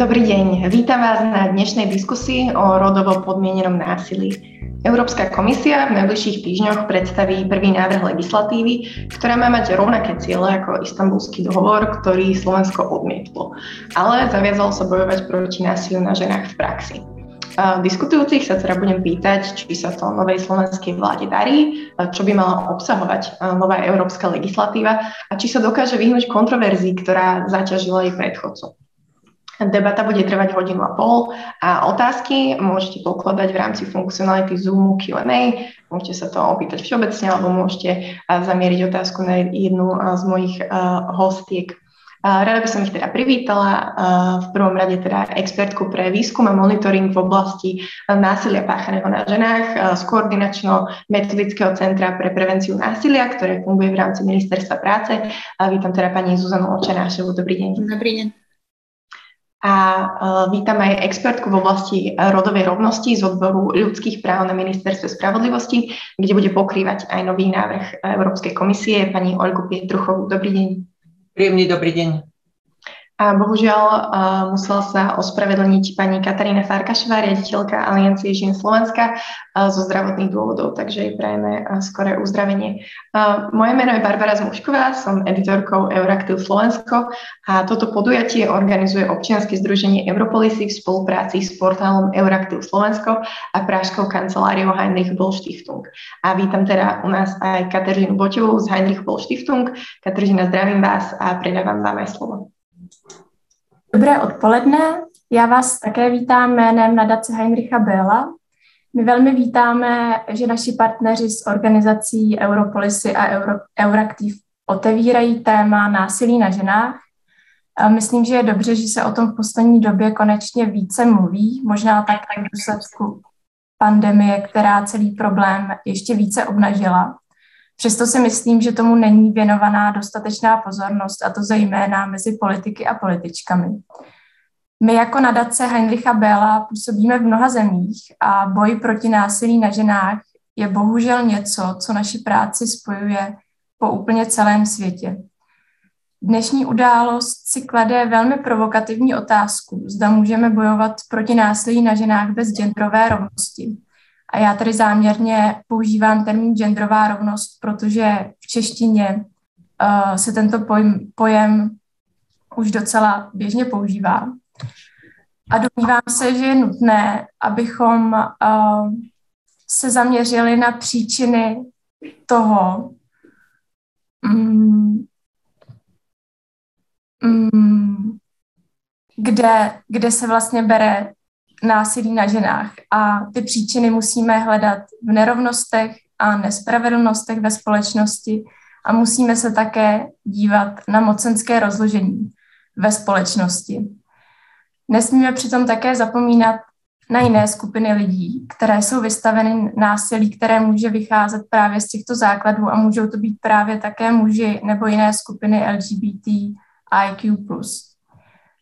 Dobrý deň, vítam vás na dnešnej diskusii o rodovo podmienenom násilí. Európska komisia v najbližších týždňoch predstaví prvý návrh legislatívy, ktorá má mať rovnaké ciele ako istambulský dohovor, ktorý Slovensko odmietlo, ale zaviazalo sa bojovať proti násiliu na ženách v praxi. Diskutujúcich sa teda budem pýtať, či sa to novej slovenskej vláde darí, čo by mala obsahovať nová európska legislatíva a či sa dokáže vyhnúť kontroverzii, ktorá zaťažila jej predchodcov. Debata bude trvať hodinu a pol a otázky môžete pokladať v rámci funkcionality Zoomu Q&A. Môžete sa to opýtať všeobecne alebo môžete zamieriť otázku na jednu z mojich hostiek. Rada by som ich teda privítala. V prvom rade teda expertku pre výskum a monitoring v oblasti násilia páchaného na ženách z Koordinačno-metodického centra pre prevenciu násilia, ktoré funguje v rámci Ministerstva práce. Vítam teda pani Zuzanu Očenášovu. Dobrý deň. Dobrý deň a e, vítam aj expertku v oblasti e, rodovej rovnosti z odboru ľudských práv na ministerstve spravodlivosti, kde bude pokrývať aj nový návrh Európskej komisie, pani Olgu Pietruchovú. Dobrý deň. Príjemný dobrý deň. A bohužiaľ uh, musela sa ospravedlniť pani Katarína Farkašová, riaditeľka Aliancie žien Slovenska uh, zo zdravotných dôvodov, takže jej prajeme uh, skoré uzdravenie. Uh, moje meno je Barbara Zmušková, som editorkou Euraktiv Slovensko a toto podujatie organizuje občianske združenie Europolisy v spolupráci s portálom Euraktiv Slovensko a práškou kanceláriou Heinrich Boll Stiftung. A vítam teda u nás aj Kateřinu Boťovú z Heinrich Boll Stiftung. Kateřina, zdravím vás a predávam vám aj slovo. Dobré odpoledne. Já vás také vítám jménem nadace Heinricha Béla. My velmi vítáme, že naši partneři z organizací Europolisy a Euro, Euraktiv otevírají téma násilí na ženách. Myslím, že je dobře, že se o tom v poslední době konečně více mluví, možná tak v důsledku pandemie, která celý problém ještě více obnažila. Přesto si myslím, že tomu není věnovaná dostatečná pozornost, a to zejména mezi politiky a političkami. My jako nadace Heinricha Béla působíme v mnoha zemích a boj proti násilí na ženách je bohužel něco, co naši práci spojuje po úplně celém světě. Dnešní událost si klade velmi provokativní otázku, zda můžeme bojovat proti násilí na ženách bez genderové rovnosti. A já tady záměrně používám termín genderová rovnost, protože v češtině uh, se tento pojem, pojem už docela běžně používá. A domnívám se, že je nutné, abychom uh, se zaměřili na příčiny toho, um, um, kde, kde se vlastně bere násilí na ženách. A ty příčiny musíme hledat v nerovnostech a nespravedlnostech ve společnosti a musíme se také dívat na mocenské rozložení ve společnosti. Nesmíme přitom také zapomínat na jiné skupiny lidí, které jsou vystaveny násilí, které může vycházet právě z těchto základů a můžou to být právě také muži nebo jiné skupiny LGBT IQ+.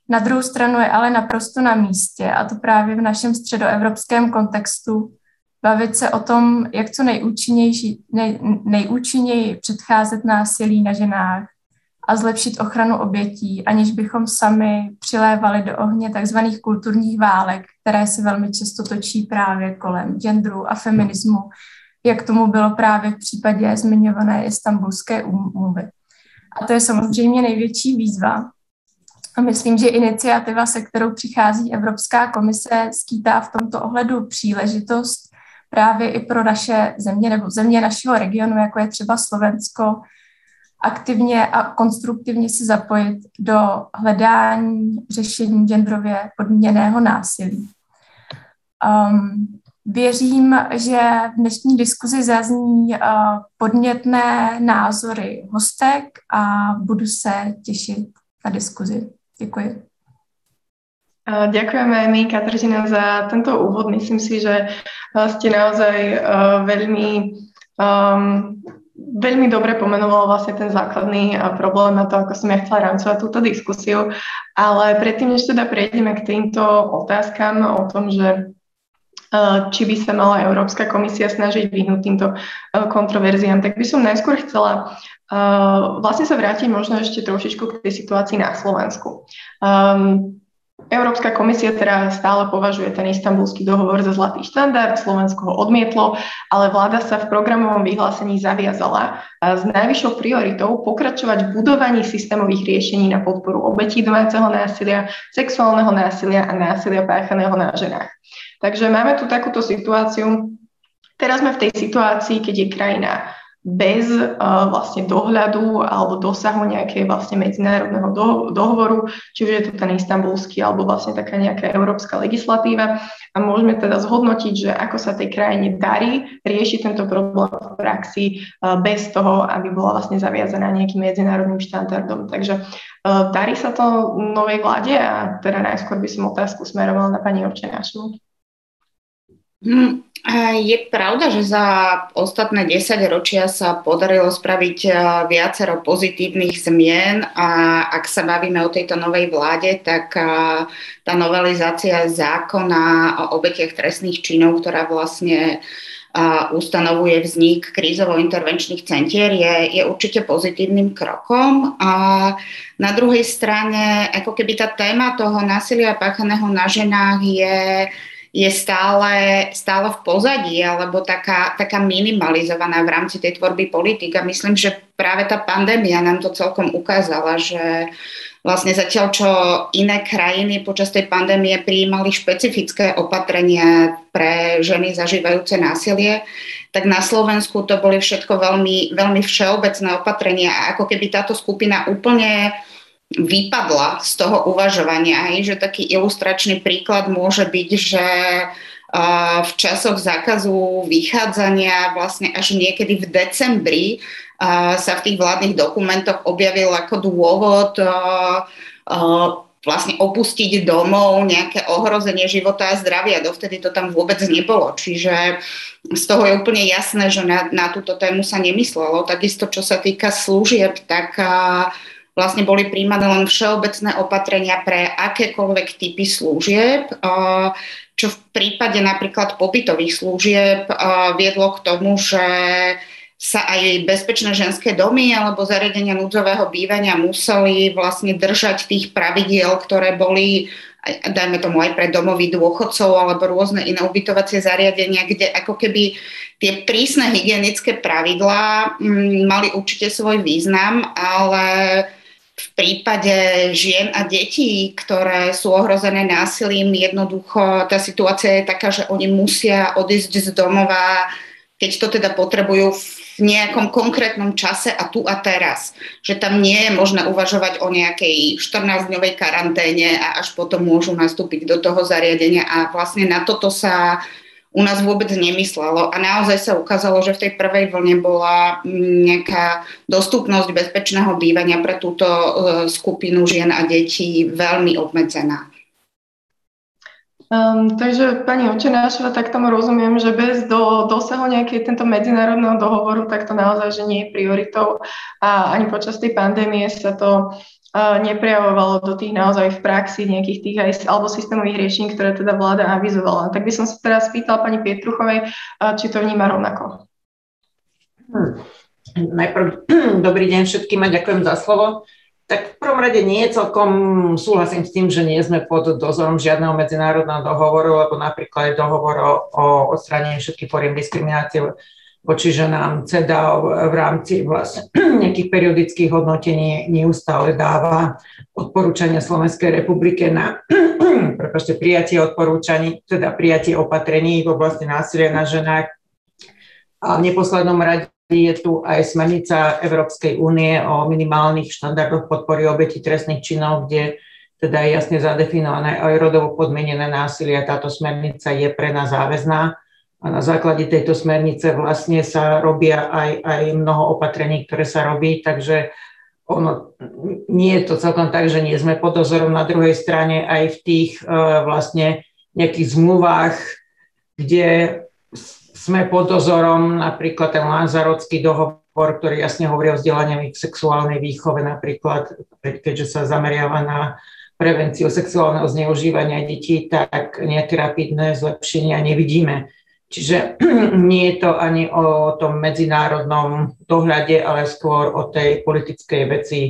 Na druhou stranu je ale naprosto na místě, a to právě v našem středoevropském kontextu, bavit se o tom, jak co nejúčinnější, nej, nejúčinněji předcházet násilí na ženách a zlepšit ochranu obětí, aniž bychom sami přilévali do ohně tzv. kulturních válek, které se velmi často točí právě kolem genderu a feminismu, jak tomu bylo právě v případě zmiňované istambulské úmluvy. A to je samozřejmě největší výzva, myslím, že iniciativa, se kterou přichází Evropská komise, skýtá v tomto ohledu příležitost právě i pro naše země nebo země našeho regionu, jako je třeba Slovensko, aktivně a konstruktivně se zapojit do hledání řešení genderově podmíněného násilí. Um, věřím, že v dnešní diskuzi zazní uh, podnětné názory hostek a budu se těšit na diskuzi. Děkuji. Ďakujeme aj my, Katrina, za tento úvod. Myslím si, že ste naozaj veľmi, um, veľmi dobre pomenovala vlastne ten základný problém na to, ako som ja chcela rámcovať túto diskusiu. Ale predtým, než teda prejdeme k týmto otázkam o tom, že či by sa mala Európska komisia snažiť vyhnúť týmto kontroverziám, tak by som najskôr chcela Uh, vlastne sa vrátim možno ešte trošičku k tej situácii na Slovensku. Um, Európska komisia teda stále považuje ten istambulský dohovor za zlatý štandard, Slovensko ho odmietlo, ale vláda sa v programovom vyhlásení zaviazala s najvyššou prioritou pokračovať v budovaní systémových riešení na podporu obetí domáceho násilia, sexuálneho násilia a násilia páchaného na ženách. Takže máme tu takúto situáciu. Teraz sme v tej situácii, keď je krajina bez uh, vlastne dohľadu alebo dosahu nejakej vlastne medzinárodného do, dohovoru, či už je to ten istambulský alebo vlastne taká nejaká európska legislatíva a môžeme teda zhodnotiť, že ako sa tej krajine darí riešiť tento problém v praxi uh, bez toho, aby bola vlastne zaviazaná nejakým medzinárodným štandardom. Takže uh, darí sa to novej vláde a teda najskôr by som otázku smerovala na pani Ovčenášu. Je pravda, že za ostatné 10 ročia sa podarilo spraviť viacero pozitívnych zmien a ak sa bavíme o tejto novej vláde, tak tá novelizácia zákona o obetiach trestných činov, ktorá vlastne ustanovuje vznik krízovo-intervenčných centier, je, je určite pozitívnym krokom. A na druhej strane, ako keby tá téma toho násilia páchaného na ženách je je stále, stále v pozadí alebo taká, taká minimalizovaná v rámci tej tvorby politik. A myslím, že práve tá pandémia nám to celkom ukázala, že vlastne zatiaľ, čo iné krajiny počas tej pandémie prijímali špecifické opatrenia pre ženy zažívajúce násilie, tak na Slovensku to boli všetko veľmi, veľmi všeobecné opatrenia a ako keby táto skupina úplne vypadla z toho uvažovania. Aj, že taký ilustračný príklad môže byť, že v časoch zákazu vychádzania vlastne až niekedy v decembri sa v tých vládnych dokumentoch objavil ako dôvod vlastne opustiť domov, nejaké ohrozenie života a zdravia. Dovtedy to tam vôbec nebolo. Čiže z toho je úplne jasné, že na, na túto tému sa nemyslelo. Takisto, čo sa týka služieb, tak uh, vlastne boli príjmané len všeobecné opatrenia pre akékoľvek typy služieb, čo v prípade napríklad pobytových služieb viedlo k tomu, že sa aj bezpečné ženské domy alebo zariadenia núdzového bývania museli vlastne držať tých pravidiel, ktoré boli dajme tomu aj pre domovy dôchodcov alebo rôzne iné ubytovacie zariadenia, kde ako keby tie prísne hygienické pravidlá m, mali určite svoj význam, ale v prípade žien a detí, ktoré sú ohrozené násilím, jednoducho tá situácia je taká, že oni musia odísť z domova, keď to teda potrebujú v nejakom konkrétnom čase a tu a teraz. Že tam nie je možné uvažovať o nejakej 14-dňovej karanténe a až potom môžu nastúpiť do toho zariadenia a vlastne na toto sa u nás vôbec nemyslelo. A naozaj sa ukázalo, že v tej prvej vlne bola mm, nejaká dostupnosť bezpečného bývania pre túto e, skupinu žien a detí veľmi obmedzená. Um, takže pani Očenášova, tak tomu rozumiem, že bez do, dosahu nejakého tento medzinárodného dohovoru, tak to naozaj, že nie je prioritou a ani počas tej pandémie sa to neprejavovalo do tých naozaj v praxi nejakých tých aj alebo systémových riešení, ktoré teda vláda avizovala. Tak by som sa teraz spýtala pani Pietruchovej, či to vníma rovnako. Hmm. Najprv dobrý deň všetkým a ďakujem za slovo. Tak v prvom rade nie celkom súhlasím s tým, že nie sme pod dozorom žiadneho medzinárodného dohovoru, lebo napríklad dohovor o, o odstránení všetkých foriem diskriminácie voči ženám CEDA v rámci vlastne nejakých periodických hodnotení neustále dáva odporúčania Slovenskej republike na prepáčte, prijatie odporúčaní, teda prijatie opatrení v oblasti násilia na ženách. A v neposlednom rade je tu aj smernica Európskej únie o minimálnych štandardoch podpory obeti trestných činov, kde teda je jasne zadefinované aj rodovo podmienené násilie. Táto smernica je pre nás záväzná a na základe tejto smernice vlastne sa robia aj, aj mnoho opatrení, ktoré sa robí, takže ono, nie je to celkom tak, že nie sme pod dozorom. Na druhej strane aj v tých uh, vlastne nejakých zmluvách, kde sme pod dozorom, napríklad ten Lanzarotský dohovor, ktorý jasne hovorí o vzdelaní v sexuálnej výchove napríklad, keďže sa zameriava na prevenciu sexuálneho zneužívania detí, tak nejaké rapidné zlepšenia nevidíme. Čiže nie je to ani o tom medzinárodnom dohľade, ale skôr o tej politickej veci,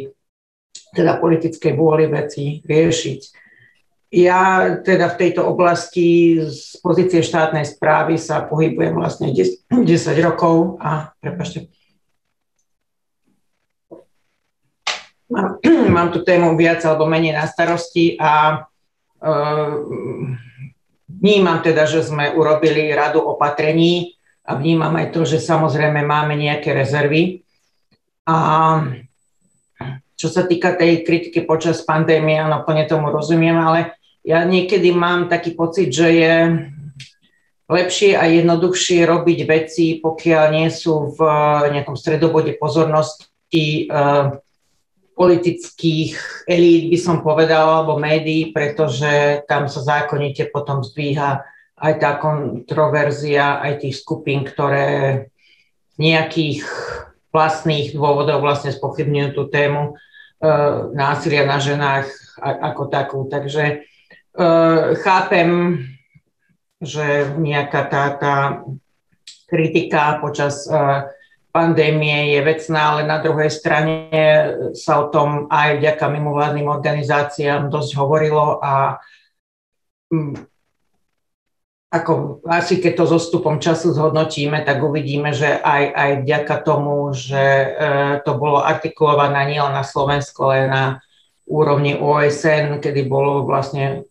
teda politickej vôli veci riešiť. ja teda v tejto oblasti z pozície štátnej správy sa pohybujem vlastne 10, 10 rokov a prepašte, mám, mám tú tému viac alebo menej na starosti a uh, vnímam teda, že sme urobili radu opatrení a vnímam aj to, že samozrejme máme nejaké rezervy. A čo sa týka tej kritiky počas pandémie, áno, plne tomu rozumiem, ale ja niekedy mám taký pocit, že je lepšie a jednoduchšie robiť veci, pokiaľ nie sú v nejakom stredobode pozornosti uh, politických elít, by som povedala, alebo médií, pretože tam sa zákonite potom zdvíha aj tá kontroverzia, aj tých skupín, ktoré nejakých vlastných dôvodov vlastne spochybňujú tú tému e, násilia na ženách ako takú. Takže e, chápem, že nejaká tá, tá kritika počas e, pandémie je vecná, ale na druhej strane sa o tom aj vďaka mimovládnym organizáciám dosť hovorilo a mm, ako asi keď to so stupom času zhodnotíme, tak uvidíme, že aj, aj vďaka tomu, že e, to bolo artikulované nielen na Slovensku, ale na úrovni OSN, kedy bolo vlastne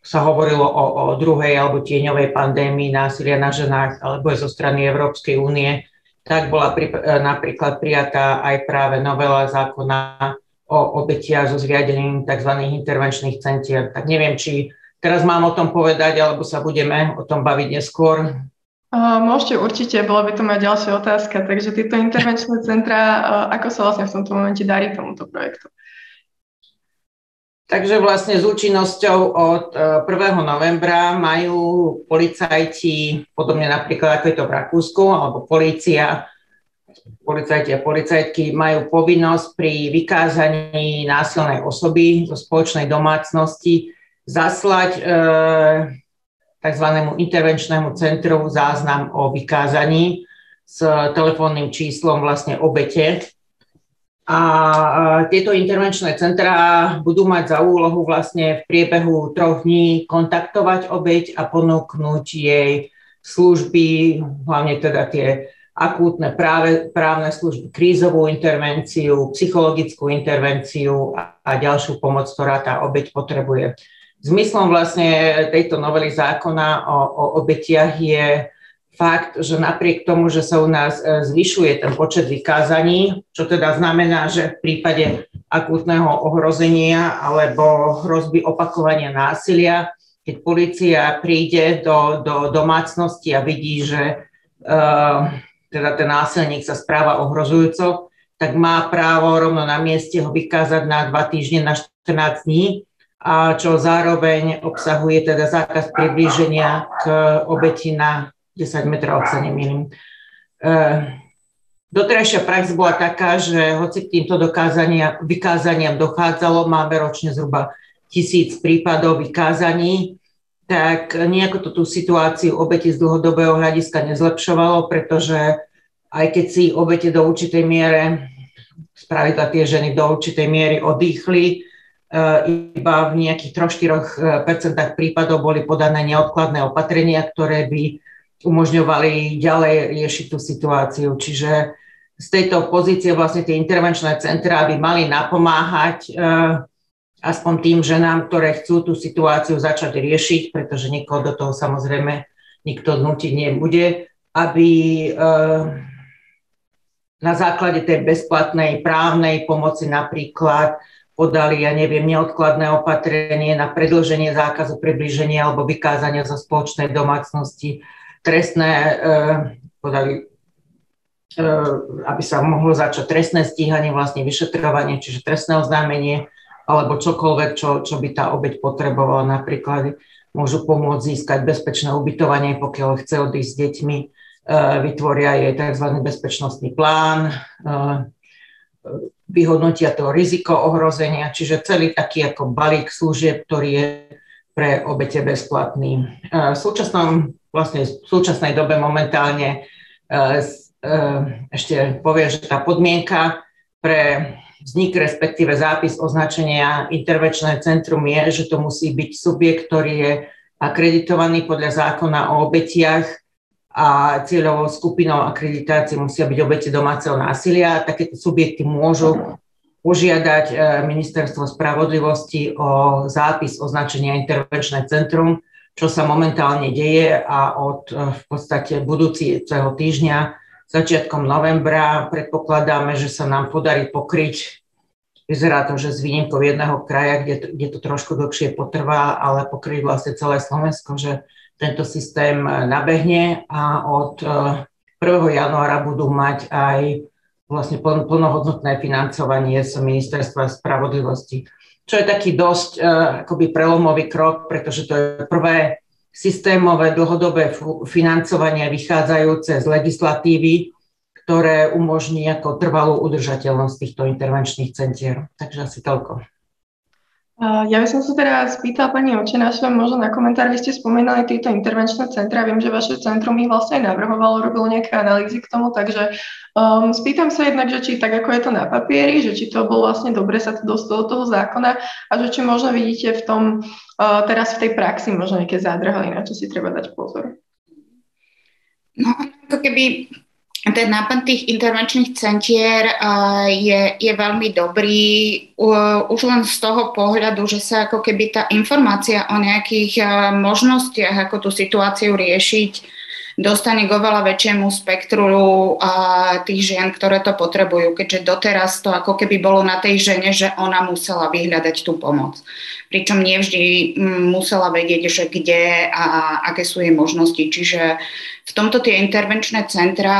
sa hovorilo o, o druhej alebo tieňovej pandémii násilia na ženách alebo aj zo strany Európskej únie, tak bola pri, e, napríklad prijatá aj práve novela zákona o obetiach so zriadením tzv. intervenčných centier. Tak neviem, či teraz mám o tom povedať, alebo sa budeme o tom baviť neskôr. Môžete určite, bola by to moja ďalšia otázka. Takže tieto intervenčné centra, ako sa vlastne v tomto momente darí tomuto projektu? Takže vlastne s účinnosťou od 1. E, novembra majú policajti, podobne napríklad ako je to v Rakúsku, alebo policia, policajti a policajtky majú povinnosť pri vykázaní násilnej osoby zo spoločnej domácnosti zaslať e, tzv. intervenčnému centru záznam o vykázaní s telefónnym číslom vlastne obete a tieto intervenčné centrá budú mať za úlohu vlastne v priebehu troch dní kontaktovať obeď a ponúknuť jej služby, hlavne teda tie akútne práve, právne služby, krízovú intervenciu, psychologickú intervenciu a, a ďalšiu pomoc, ktorá tá obeď potrebuje. Zmyslom vlastne tejto novely zákona o, o obetiach je fakt, že napriek tomu, že sa u nás e, zvyšuje ten počet vykázaní, čo teda znamená, že v prípade akútneho ohrozenia alebo hrozby opakovania násilia, keď policia príde do, do domácnosti a vidí, že uh, teda ten násilník sa správa ohrozujúco, tak má právo rovno na mieste ho vykázať na dva týždne, na 14 dní, a čo zároveň obsahuje teda zákaz priblíženia k obeti na 10 metrov, sa nemýlim. E, doterajšia prax bola taká, že hoci k týmto dokázania, vykázaniam dochádzalo, máme ročne zhruba tisíc prípadov vykázaní, tak nejako to tú situáciu obete z dlhodobého hľadiska nezlepšovalo, pretože aj keď si obete do určitej miere, spravidla tie ženy do určitej miery odýchli, e, iba v nejakých 3-4% prípadov boli podané neodkladné opatrenia, ktoré by umožňovali ďalej riešiť tú situáciu. Čiže z tejto pozície vlastne tie intervenčné centrá by mali napomáhať eh, aspoň tým ženám, ktoré chcú tú situáciu začať riešiť, pretože nikoho do toho samozrejme nikto nutiť nebude, aby eh, na základe tej bezplatnej právnej pomoci napríklad podali, ja neviem, neodkladné opatrenie na predlženie zákazu približenia alebo vykázania zo spoločnej domácnosti, trestné, eh, podali, eh, aby sa mohlo začať trestné stíhanie, vlastne vyšetrovanie, čiže trestné oznámenie alebo čokoľvek, čo, čo by tá obeď potrebovala. Napríklad môžu pomôcť získať bezpečné ubytovanie, pokiaľ chce odísť s deťmi, eh, vytvoria jej tzv. bezpečnostný plán, vyhodnotia to riziko ohrozenia, čiže celý taký ako balík služieb, ktorý je pre obete bezplatný. V súčasnom vlastne v súčasnej dobe momentálne e, e, ešte povie, že tá podmienka pre vznik, respektíve zápis označenia intervenčné centrum je, že to musí byť subjekt, ktorý je akreditovaný podľa zákona o obetiach a cieľovou skupinou akreditácie musia byť obete domáceho násilia. Takéto subjekty môžu požiadať e, Ministerstvo spravodlivosti o zápis označenia intervenčné centrum, čo sa momentálne deje a od e, v podstate budúceho týždňa začiatkom novembra predpokladáme, že sa nám podarí pokryť Vyzerá to, že s výnimkou jedného kraja, kde to, kde to trošku dlhšie potrvá, ale pokryť vlastne celé Slovensko, že tento systém nabehne a od 1. E, januára budú mať aj vlastne plnohodnotné financovanie z Ministerstva spravodlivosti. Čo je taký dosť uh, akoby prelomový krok, pretože to je prvé systémové dlhodobé financovanie vychádzajúce z legislatívy, ktoré umožní ako trvalú udržateľnosť týchto intervenčných centier. Takže asi toľko. Ja by som sa teda spýtala pani Očenášova, možno na komentár, vy ste spomínali tieto intervenčné centra, viem, že vaše centrum ich vlastne aj navrhovalo, robilo nejaké analýzy k tomu, takže um, spýtam sa jednak, že či tak ako je to na papieri, že či to bolo vlastne dobre sa to dostalo do toho zákona a že či možno vidíte v tom, uh, teraz v tej praxi možno nejaké zádrhaly, na čo si treba dať pozor. No, ako keby ten nápad tých intervenčných centier je, je veľmi dobrý už len z toho pohľadu, že sa ako keby tá informácia o nejakých možnostiach, ako tú situáciu riešiť, dostane k oveľa väčšiemu spektru tých žien, ktoré to potrebujú, keďže doteraz to ako keby bolo na tej žene, že ona musela vyhľadať tú pomoc. Pričom nevždy musela vedieť, že kde a aké sú jej možnosti. Čiže v tomto tie intervenčné centra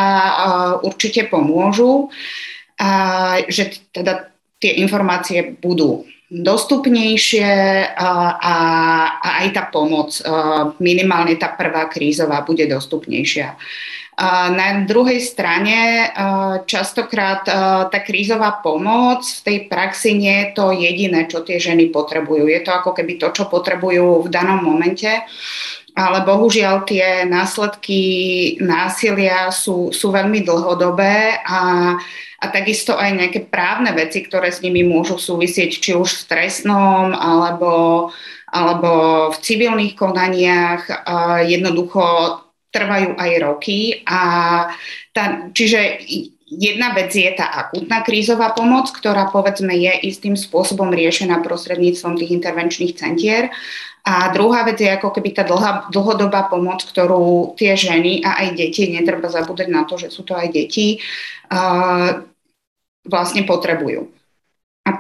určite pomôžu, že teda tie informácie budú dostupnejšie a, a, aj tá pomoc, minimálne tá prvá krízová, bude dostupnejšia. Na druhej strane častokrát tá krízová pomoc v tej praxi nie je to jediné, čo tie ženy potrebujú. Je to ako keby to, čo potrebujú v danom momente ale bohužiaľ tie následky násilia sú, sú veľmi dlhodobé a, a takisto aj nejaké právne veci, ktoré s nimi môžu súvisieť, či už v trestnom alebo, alebo v civilných konaniach, jednoducho trvajú aj roky. A tá, čiže jedna vec je tá akútna krízová pomoc, ktorá povedzme je istým spôsobom riešená prostredníctvom tých intervenčných centier. A druhá vec je ako keby tá dlhá, dlhodobá pomoc, ktorú tie ženy a aj deti, netreba zabúdať na to, že sú to aj deti, uh, vlastne potrebujú. A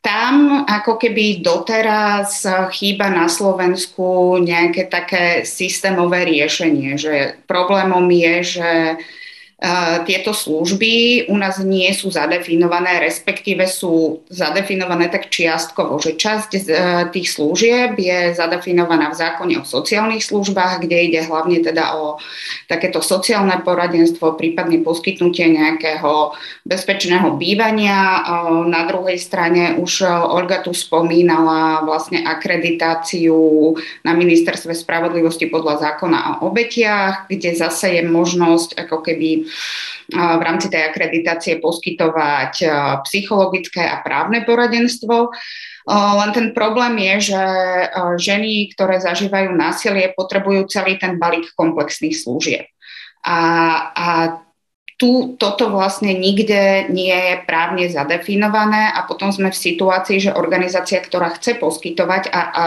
tam ako keby doteraz chýba na Slovensku nejaké také systémové riešenie, že problémom je, že tieto služby u nás nie sú zadefinované, respektíve sú zadefinované tak čiastkovo, že časť e, tých služieb je zadefinovaná v zákone o sociálnych službách, kde ide hlavne teda o takéto sociálne poradenstvo, prípadne poskytnutie nejakého bezpečného bývania. Na druhej strane už Olga tu spomínala vlastne akreditáciu na ministerstve spravodlivosti podľa zákona o obetiach, kde zase je možnosť ako keby v rámci tej akreditácie poskytovať psychologické a právne poradenstvo. Len ten problém je, že ženy, ktoré zažívajú násilie, potrebujú celý ten balík komplexných služieb. A, a tu toto vlastne nikde nie je právne zadefinované a potom sme v situácii, že organizácia, ktorá chce poskytovať a, a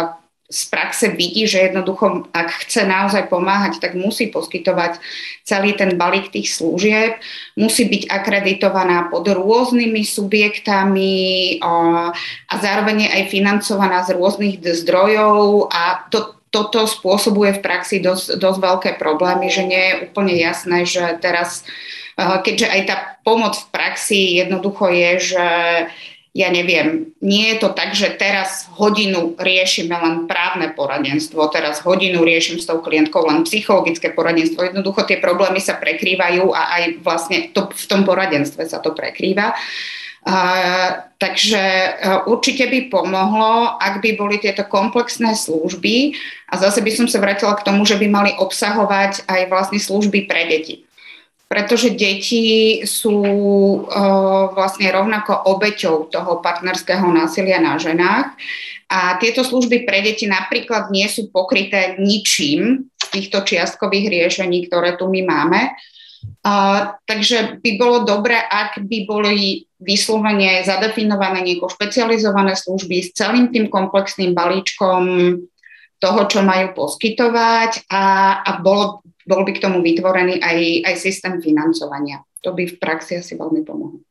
z praxe vidí, že jednoducho, ak chce naozaj pomáhať, tak musí poskytovať celý ten balík tých služieb, musí byť akreditovaná pod rôznymi subjektami a zároveň aj financovaná z rôznych zdrojov a to, toto spôsobuje v praxi dosť, dosť veľké problémy, že nie je úplne jasné, že teraz, keďže aj tá pomoc v praxi jednoducho je, že ja neviem, nie je to tak, že teraz hodinu riešime len právne poradenstvo, teraz hodinu riešim s tou klientkou len psychologické poradenstvo. Jednoducho tie problémy sa prekrývajú a aj vlastne to, v tom poradenstve sa to prekrýva. Uh, takže uh, určite by pomohlo, ak by boli tieto komplexné služby a zase by som sa vrátila k tomu, že by mali obsahovať aj vlastne služby pre deti pretože deti sú vlastne rovnako obeťou toho partnerského násilia na ženách a tieto služby pre deti napríklad nie sú pokryté ničím z týchto čiastkových riešení, ktoré tu my máme. Uh, takže by bolo dobré, ak by boli vyslovene zadefinované nieko špecializované služby s celým tým komplexným balíčkom toho, čo majú poskytovať a, a bolo, bol by k tomu vytvorený aj, aj systém financovania. To by v praxi asi veľmi pomohlo.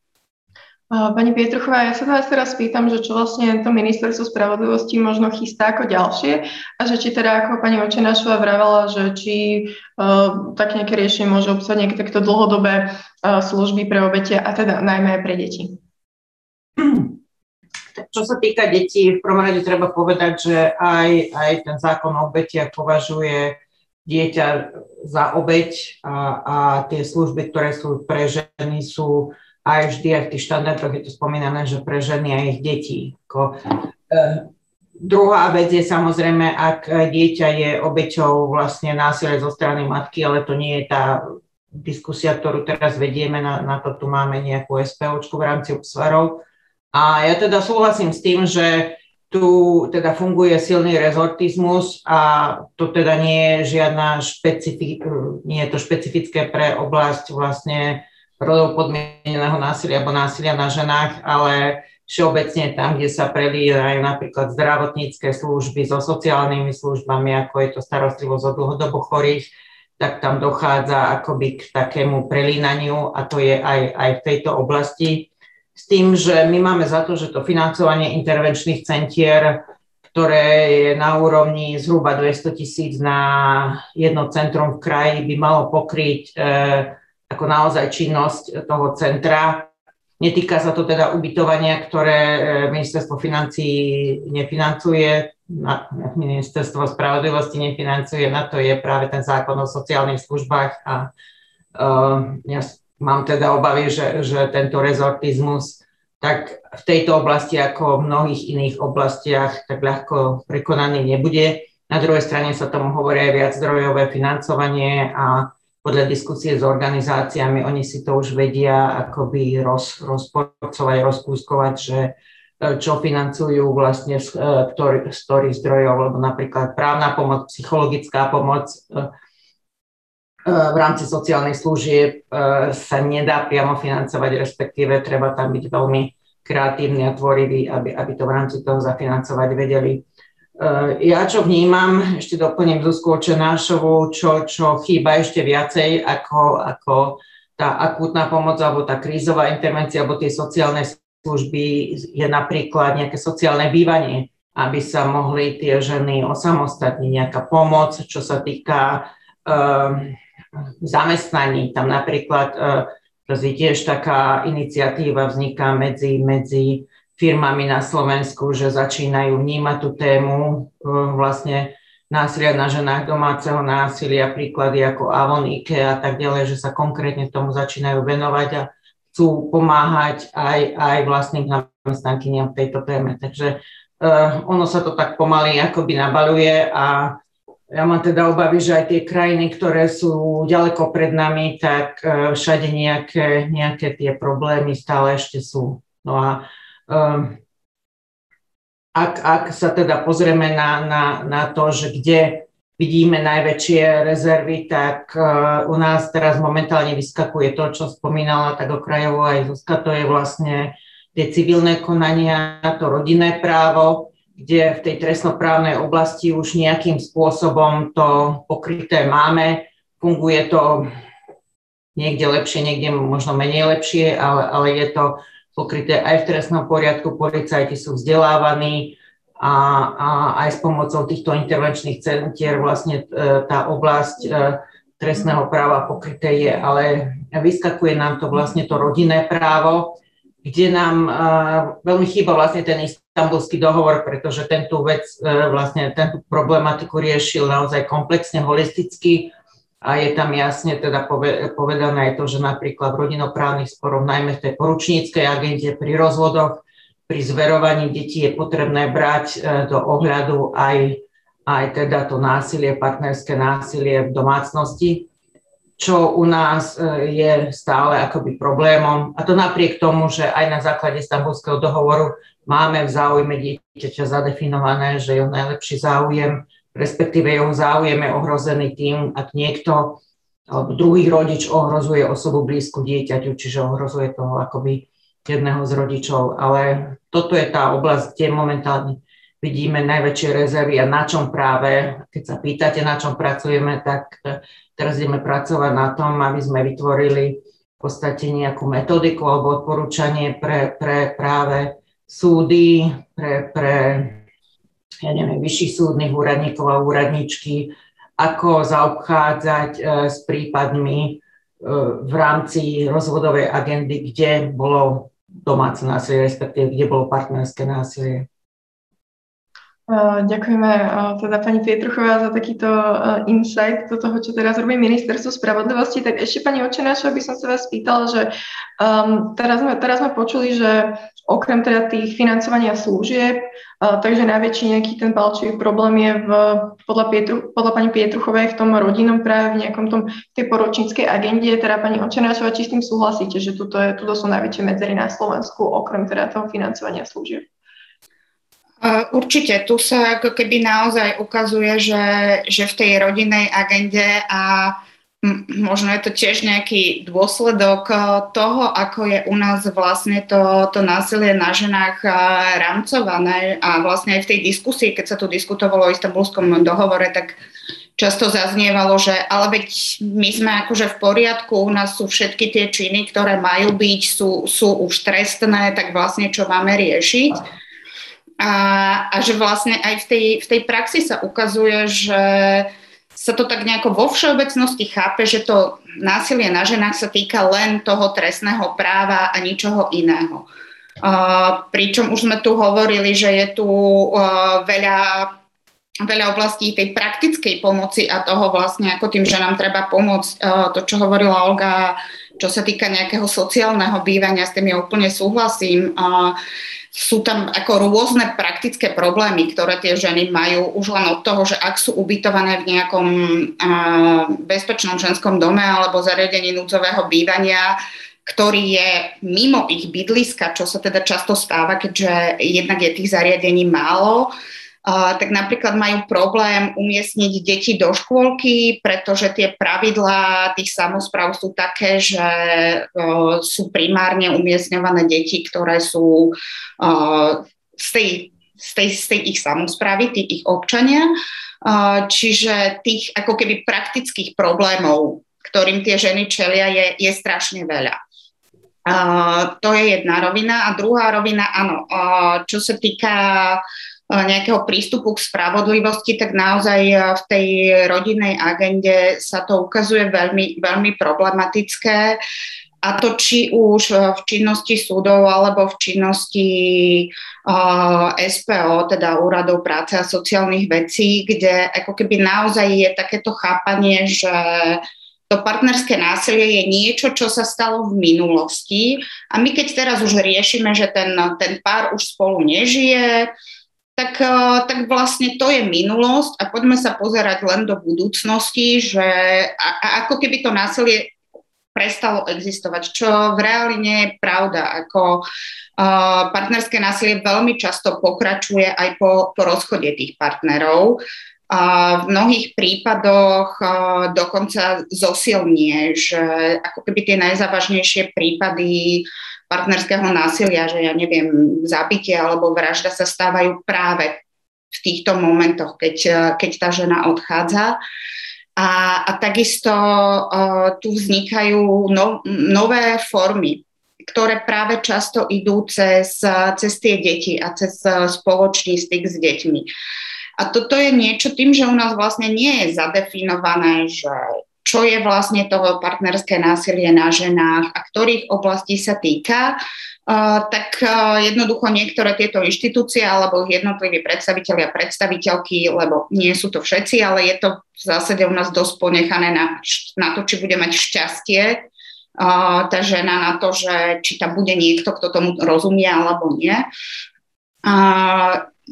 Pani Pietruchová, ja sa vás teraz pýtam, že čo vlastne to ministerstvo spravodlivosti možno chystá ako ďalšie a že či teda ako pani Očenášová vravela, že či uh, tak nejaké riešenie môže obsahovať nejaké takto dlhodobé uh, služby pre obete a teda najmä aj pre deti. Čo sa týka detí, v prvom rade treba povedať, že aj, aj ten zákon o obetiach považuje dieťa za obeť a, a tie služby, ktoré sú pre ženy, sú aj vždy aj v tých štandardoch je to spomínané, že pre ženy a ich detí. Ko, e, druhá vec je samozrejme, ak dieťa je obeťou vlastne násilia zo strany matky, ale to nie je tá diskusia, ktorú teraz vedieme, na, na to tu máme nejakú SPOčku v rámci obsvarov. A ja teda súhlasím s tým, že tu teda funguje silný rezortizmus a to teda nie je žiadna špecifi- nie je to špecifické pre oblasť vlastne rodov podmieneného násilia alebo násilia na ženách, ale všeobecne tam, kde sa prelínajú napríklad zdravotnícke služby so sociálnymi službami, ako je to starostlivosť o dlhodobo chorých, tak tam dochádza akoby k takému prelínaniu a to je aj, aj v tejto oblasti. S tým, že my máme za to, že to financovanie intervenčných centier, ktoré je na úrovni zhruba 200 tisíc na jedno centrum v kraji, by malo pokryť e, ako naozaj činnosť toho centra. Netýka sa to teda ubytovania, ktoré e, ministerstvo financí nefinancuje, ministerstvo spravodlivosti nefinancuje, na to je práve ten zákon o sociálnych službách a uh, mám teda obavy, že, že tento rezortizmus tak v tejto oblasti ako v mnohých iných oblastiach tak ľahko prekonaný nebude. Na druhej strane sa tomu hovorí aj viac zdrojové financovanie a podľa diskusie s organizáciami, oni si to už vedia akoby roz, rozporcovať, rozkúskovať, že e, čo financujú vlastne z, e, ktorý, z ktorých zdrojov, lebo napríklad právna pomoc, psychologická pomoc e, v rámci sociálnej služieb sa nedá priamo financovať, respektíve treba tam byť veľmi kreatívny a tvorivý, aby, aby to v rámci toho zafinancovať vedeli. Eh, ja čo vnímam, ešte doplním Zuzku Očenášovú, čo, čo chýba ešte viacej ako, ako tá akútna pomoc alebo tá krízová intervencia alebo tie sociálne služby je napríklad nejaké sociálne bývanie, aby sa mohli tie ženy osamostatniť, nejaká pomoc, čo sa týka zamestnaní. Tam napríklad uh, tiež taká iniciatíva vzniká medzi, medzi firmami na Slovensku, že začínajú vnímať tú tému e, vlastne násilia na ženách, domáceho násilia, príklady ako Avon, IKEA a tak ďalej, že sa konkrétne tomu začínajú venovať a chcú pomáhať aj, aj vlastným zamestnankyniam v tejto téme. Takže uh, ono sa to tak pomaly akoby nabaluje a ja mám teda obavy, že aj tie krajiny, ktoré sú ďaleko pred nami, tak uh, všade nejaké, nejaké tie problémy stále ešte sú. No a Ehm, ak, ak sa teda pozrieme na, na, na to, že kde vidíme najväčšie rezervy, tak uh, u nás teraz momentálne vyskakuje to, čo spomínala tak okrajovo aj Zuzka, to je vlastne tie civilné konania, to rodinné právo, kde v tej trestnoprávnej oblasti už nejakým spôsobom to pokryté máme. Funguje to niekde lepšie, niekde možno menej lepšie, ale, ale je to pokryté aj v trestnom poriadku, policajti sú vzdelávaní a, a aj s pomocou týchto intervenčných centier vlastne e, tá oblasť e, trestného práva pokryté je, ale vyskakuje nám to vlastne to rodinné právo, kde nám uh, veľmi chýba vlastne ten istambulský dohovor, pretože tento vec, uh, vlastne tento problematiku riešil naozaj komplexne, holisticky a je tam jasne teda povedané aj to, že napríklad v rodinoprávnych sporoch, najmä v tej poručníckej agente pri rozvodoch, pri zverovaní detí je potrebné brať e, do ohľadu aj, aj teda to násilie, partnerské násilie v domácnosti. čo u nás je stále akoby problémom. A to napriek tomu, že aj na základe Stambulského dohovoru máme v záujme dieťaťa zadefinované, že jeho najlepší záujem, respektíve jeho záujem je ohrozený tým, ak niekto alebo druhý rodič ohrozuje osobu blízku dieťaťu, čiže ohrozuje toho akoby jedného z rodičov. Ale toto je tá oblasť, kde momentálne vidíme najväčšie rezervy a na čom práve, keď sa pýtate, na čom pracujeme, tak teraz ideme pracovať na tom, aby sme vytvorili v podstate nejakú metodiku alebo odporúčanie pre, pre práve súdy, pre, pre ja neviem, vyšších súdnych úradníkov a úradničky, ako zaobchádzať e, s prípadmi e, v rámci rozvodovej agendy, kde bolo domáce násilie, respektíve kde bolo partnerské násilie. Ďakujeme teda pani Pietruchová za takýto insight do toho, čo teraz robí ministerstvo spravodlivosti. Tak ešte pani Očenášova by som sa vás pýtala, že um, teraz, sme, teraz sme počuli, že okrem teda tých financovania služieb, uh, takže najväčší nejaký ten palčivý problém je v, podľa, Pietru, podľa pani Pietruchovej v tom rodinnom práve, v nejakom tom tej poročníckej agende. Teda pani Očenášova, či s tým súhlasíte, že tuto, je, tuto sú najväčšie medzery na Slovensku, okrem teda toho financovania služieb? Určite, tu sa ako keby naozaj ukazuje, že, že v tej rodinnej agende a možno je to tiež nejaký dôsledok toho, ako je u nás vlastne to, to násilie na ženách rámcované a vlastne aj v tej diskusii, keď sa tu diskutovalo o istambulskom dohovore, tak často zaznievalo, že ale veď my sme akože v poriadku, u nás sú všetky tie činy, ktoré majú byť, sú, sú už trestné, tak vlastne čo máme riešiť. A, a že vlastne aj v tej, v tej praxi sa ukazuje, že sa to tak nejako vo všeobecnosti chápe, že to násilie na ženách sa týka len toho trestného práva a ničoho iného. Uh, pričom už sme tu hovorili, že je tu uh, veľa, veľa oblastí tej praktickej pomoci a toho vlastne, ako tým, že nám treba pomôcť, uh, to, čo hovorila Olga, čo sa týka nejakého sociálneho bývania, s tým ja úplne súhlasím. Uh, sú tam ako rôzne praktické problémy, ktoré tie ženy majú už len od toho, že ak sú ubytované v nejakom uh, bezpečnom ženskom dome alebo zariadení núdzového bývania, ktorý je mimo ich bydliska, čo sa teda často stáva, keďže jednak je tých zariadení málo, tak napríklad majú problém umiestniť deti do škôlky, pretože tie pravidlá tých samozpráv sú také, že sú primárne umiestňované deti, ktoré sú z tej, z tej, z tej ich samozprávy, tí ich občania. Čiže tých ako keby praktických problémov, ktorým tie ženy čelia, je, je strašne veľa. To je jedna rovina. A druhá rovina, áno, čo sa týka nejakého prístupu k spravodlivosti, tak naozaj v tej rodinnej agende sa to ukazuje veľmi, veľmi problematické. A to či už v činnosti súdov alebo v činnosti SPO, teda Úradov práce a sociálnych vecí, kde ako keby naozaj je takéto chápanie, že to partnerské násilie je niečo, čo sa stalo v minulosti a my keď teraz už riešime, že ten, ten pár už spolu nežije, tak, eh, tak vlastne to je minulosť a poďme sa pozerať len do budúcnosti, že a, a ako keby to násilie prestalo existovať, čo v reáli nie je pravda. Ako uh, partnerské násilie veľmi často pokračuje aj po, po rozchode tých partnerov. Uh, v mnohých prípadoch uh, dokonca zosilnie, že ako keby tie najzávažnejšie prípady partnerského násilia, že ja neviem, zabitie alebo vražda sa stávajú práve v týchto momentoch, keď, keď tá žena odchádza. A, a takisto uh, tu vznikajú no, nové formy, ktoré práve často idú cez, cez tie deti a cez spoločný styk s deťmi. A toto je niečo tým, že u nás vlastne nie je zadefinované, že čo je vlastne toho partnerské násilie na ženách a ktorých oblastí sa týka, tak jednoducho niektoré tieto inštitúcie alebo jednotliví predstaviteľi a predstaviteľky, lebo nie sú to všetci, ale je to v zásade u nás dosť ponechané na, na to, či bude mať šťastie tá žena na to, že či tam bude niekto, kto tomu rozumie alebo nie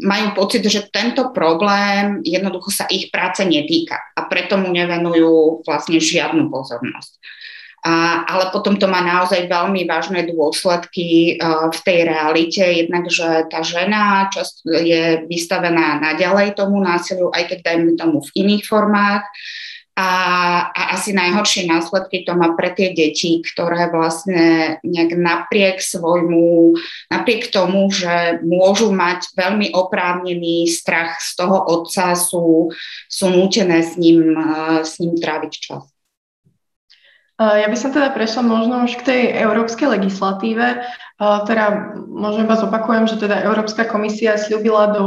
majú pocit, že tento problém jednoducho sa ich práce netýka a preto mu nevenujú vlastne žiadnu pozornosť. A, ale potom to má naozaj veľmi vážne dôsledky uh, v tej realite. Jednak, že tá žena často je vystavená naďalej tomu násiliu, aj keď dajme tomu v iných formách. A, a asi najhoršie následky to má pre tie deti, ktoré vlastne nejak napriek svojmu, napriek tomu, že môžu mať veľmi oprávnený strach z toho otca, sú, sú nútené s ním, s ním tráviť čas. Ja by som teda prešla možno už k tej európskej legislatíve. Teda možno iba zopakujem, že teda Európska komisia slúbila do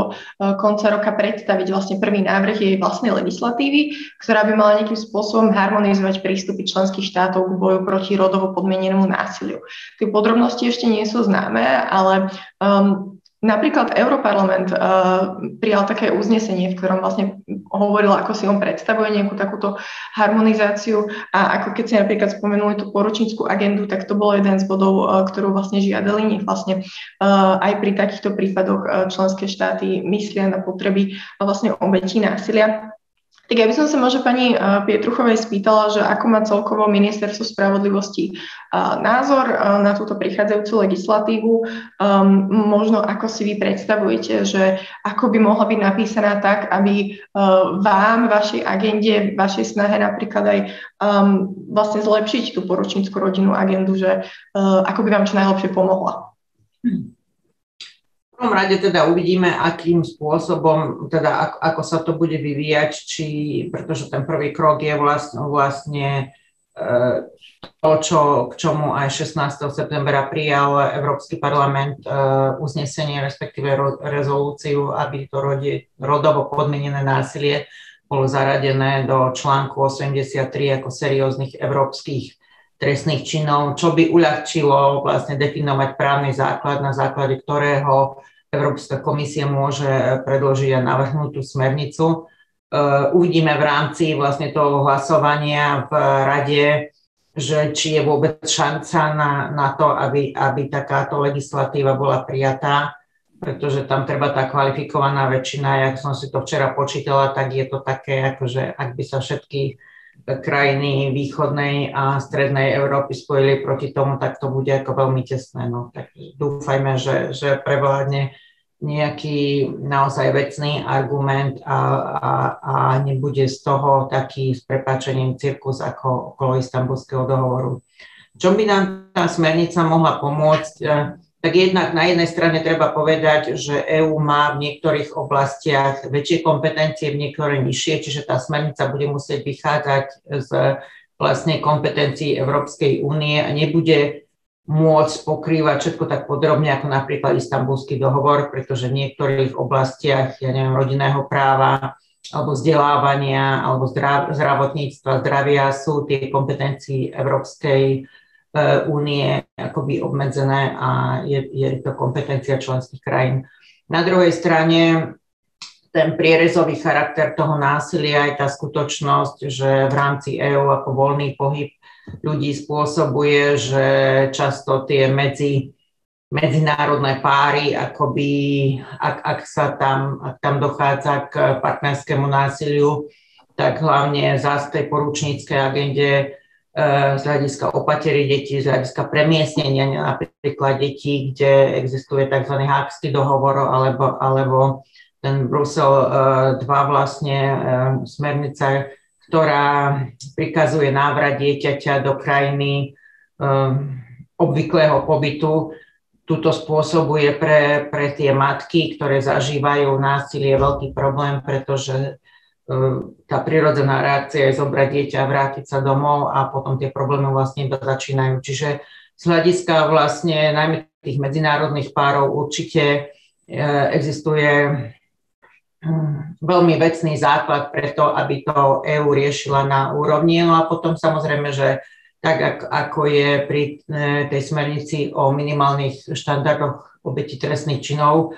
konca roka predstaviť vlastne prvý návrh jej vlastnej legislatívy, ktorá by mala nejakým spôsobom harmonizovať prístupy členských štátov k boju proti rodovo podmienenému násiliu. Tie podrobnosti ešte nie sú známe, ale um, Napríklad Europarlament uh, prijal také uznesenie, v ktorom vlastne hovoril, ako si on predstavuje nejakú takúto harmonizáciu a ako keď si napríklad spomenuli tú poručníckú agendu, tak to bol jeden z bodov, uh, ktorú vlastne žiadali. Nech vlastne uh, aj pri takýchto prípadoch uh, členské štáty myslia na potreby uh, vlastne obetí násilia. Tak ja by som sa možno pani eh, Pietruchovej spýtala, že ako má celkovo Ministerstvo spravodlivosti eh, názor eh, na túto prichádzajúcu legislatívu. Um, možno ako si vy predstavujete, že ako by mohla byť napísaná tak, aby vám, vašej agende, vašej snahe napríklad aj um, vlastne zlepšiť tú poručníckú rodinnú agendu, že ako by vám čo najlepšie pomohla. Hm prvom rade teda uvidíme, akým spôsobom, teda ako, ako sa to bude vyvíjať, či, pretože ten prvý krok je vlastne, vlastne to, čo, k čomu aj 16. septembra prijal Európsky parlament e, uznesenie, respektíve rezolúciu, aby to rodovo podmienené násilie bolo zaradené do článku 83 ako serióznych európskych trestných činov, čo by uľahčilo vlastne definovať právny základ, na základe ktorého Európska komisia môže predložiť a navrhnúť tú smernicu. E, uvidíme v rámci vlastne toho hlasovania v rade, že či je vôbec šanca na, na to, aby, aby takáto legislatíva bola prijatá, pretože tam treba tá kvalifikovaná väčšina, jak som si to včera počítala, tak je to také, akože ak by sa všetky krajiny východnej a strednej Európy spojili proti tomu, tak to bude ako veľmi tesné. No. Tak dúfajme, že, že prevládne nejaký naozaj vecný argument a, a, a nebude z toho taký s prepačením cirkus ako okolo istambulského dohovoru. Čo by nám tá smernica mohla pomôcť? Tak jednak na jednej strane treba povedať, že EÚ má v niektorých oblastiach väčšie kompetencie, v niektoré nižšie, čiže tá smernica bude musieť vychádzať z vlastnej kompetencií Európskej únie a nebude môcť pokrývať všetko tak podrobne ako napríklad istambulský dohovor, pretože v niektorých oblastiach, ja neviem, rodinného práva alebo vzdelávania alebo zdravotníctva, zdravia sú tie kompetencii Európskej E, únie akoby obmedzené a je, je to kompetencia členských krajín. Na druhej strane ten prierezový charakter toho násilia je tá skutočnosť, že v rámci EÚ ako voľný pohyb ľudí spôsobuje, že často tie medzi, medzinárodné páry, akoby, ak, ak sa tam, ak tam dochádza k partnerskému násiliu, tak hlavne zase tej poručníckej agende E, z hľadiska opatery detí, z hľadiska premiestnenia napríklad detí, kde existuje tzv. hákský dohovor alebo, alebo ten Brusel 2 e, vlastne e, smernica, ktorá prikazuje návrat dieťaťa do krajiny obvyklého pobytu. Tuto spôsobuje pre, pre tie matky, ktoré zažívajú násilie, veľký problém, pretože tá prirodzená reakcia je zobrať dieťa a vrátiť sa domov a potom tie problémy vlastne iba začínajú. Čiže z hľadiska vlastne najmä tých medzinárodných párov určite e, existuje hm, veľmi vecný základ pre to, aby to EÚ riešila na úrovni. No a potom samozrejme, že tak ako je pri e, tej smernici o minimálnych štandardoch obeti trestných činov,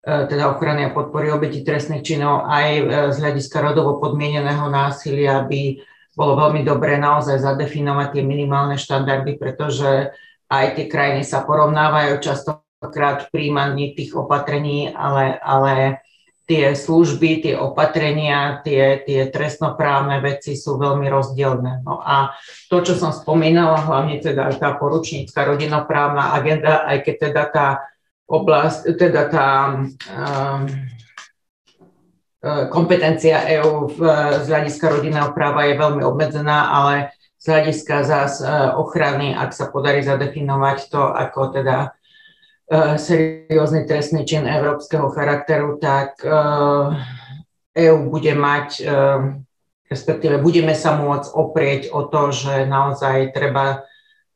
teda ochrany a podpory obeti trestných činov aj e, z hľadiska rodovo podmieneného násilia by bolo veľmi dobré naozaj zadefinovať tie minimálne štandardy, pretože aj tie krajiny sa porovnávajú, často častokrát v príjmaní tých opatrení, ale, ale tie služby, tie opatrenia, tie, tie trestnoprávne veci sú veľmi rozdielne. No a to, čo som spomínala, hlavne teda tá poručnícka rodinoprávna agenda, aj keď teda tá oblasť, teda tá um, kompetencia EÚ z hľadiska rodinného práva je veľmi obmedzená, ale z hľadiska zás e, ochrany, ak sa podarí zadefinovať to ako teda Eh, seriózny trestný čin európskeho charakteru, tak EÚ eh, bude mať, respektíve budeme sa môcť oprieť o to, že naozaj treba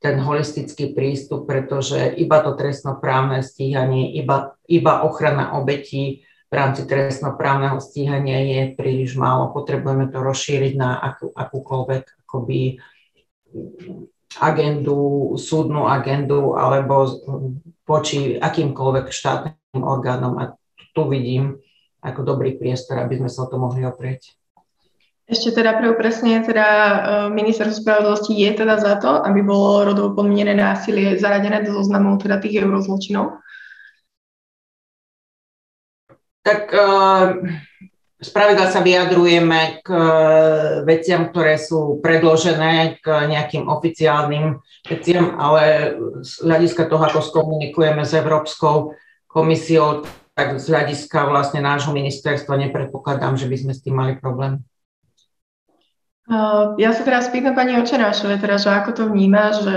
ten holistický prístup, pretože iba to trestnoprávne stíhanie, iba, iba ochrana obetí v rámci trestnoprávneho stíhania je príliš málo. Potrebujeme to rozšíriť na akú, akúkoľvek akoby agendu, súdnu agendu alebo voči akýmkoľvek štátnym orgánom a tu vidím ako dobrý priestor, aby sme sa o to mohli oprieť. Ešte teda pre upresnenie, teda e, ministerstvo spravodlivosti je teda za to, aby bolo rodovo podmienené násilie zaradené do zoznamu teda tých eurozločinov? Tak uh, Spravidla sa vyjadrujeme k e, veciam, ktoré sú predložené, k nejakým oficiálnym veciam, ale z hľadiska toho, ako skomunikujeme s Európskou komisiou, tak z hľadiska vlastne nášho ministerstva nepredpokladám, že by sme s tým mali problém. Ja sa teraz pýtam pani Očenášové, teda, že ako to vníma, že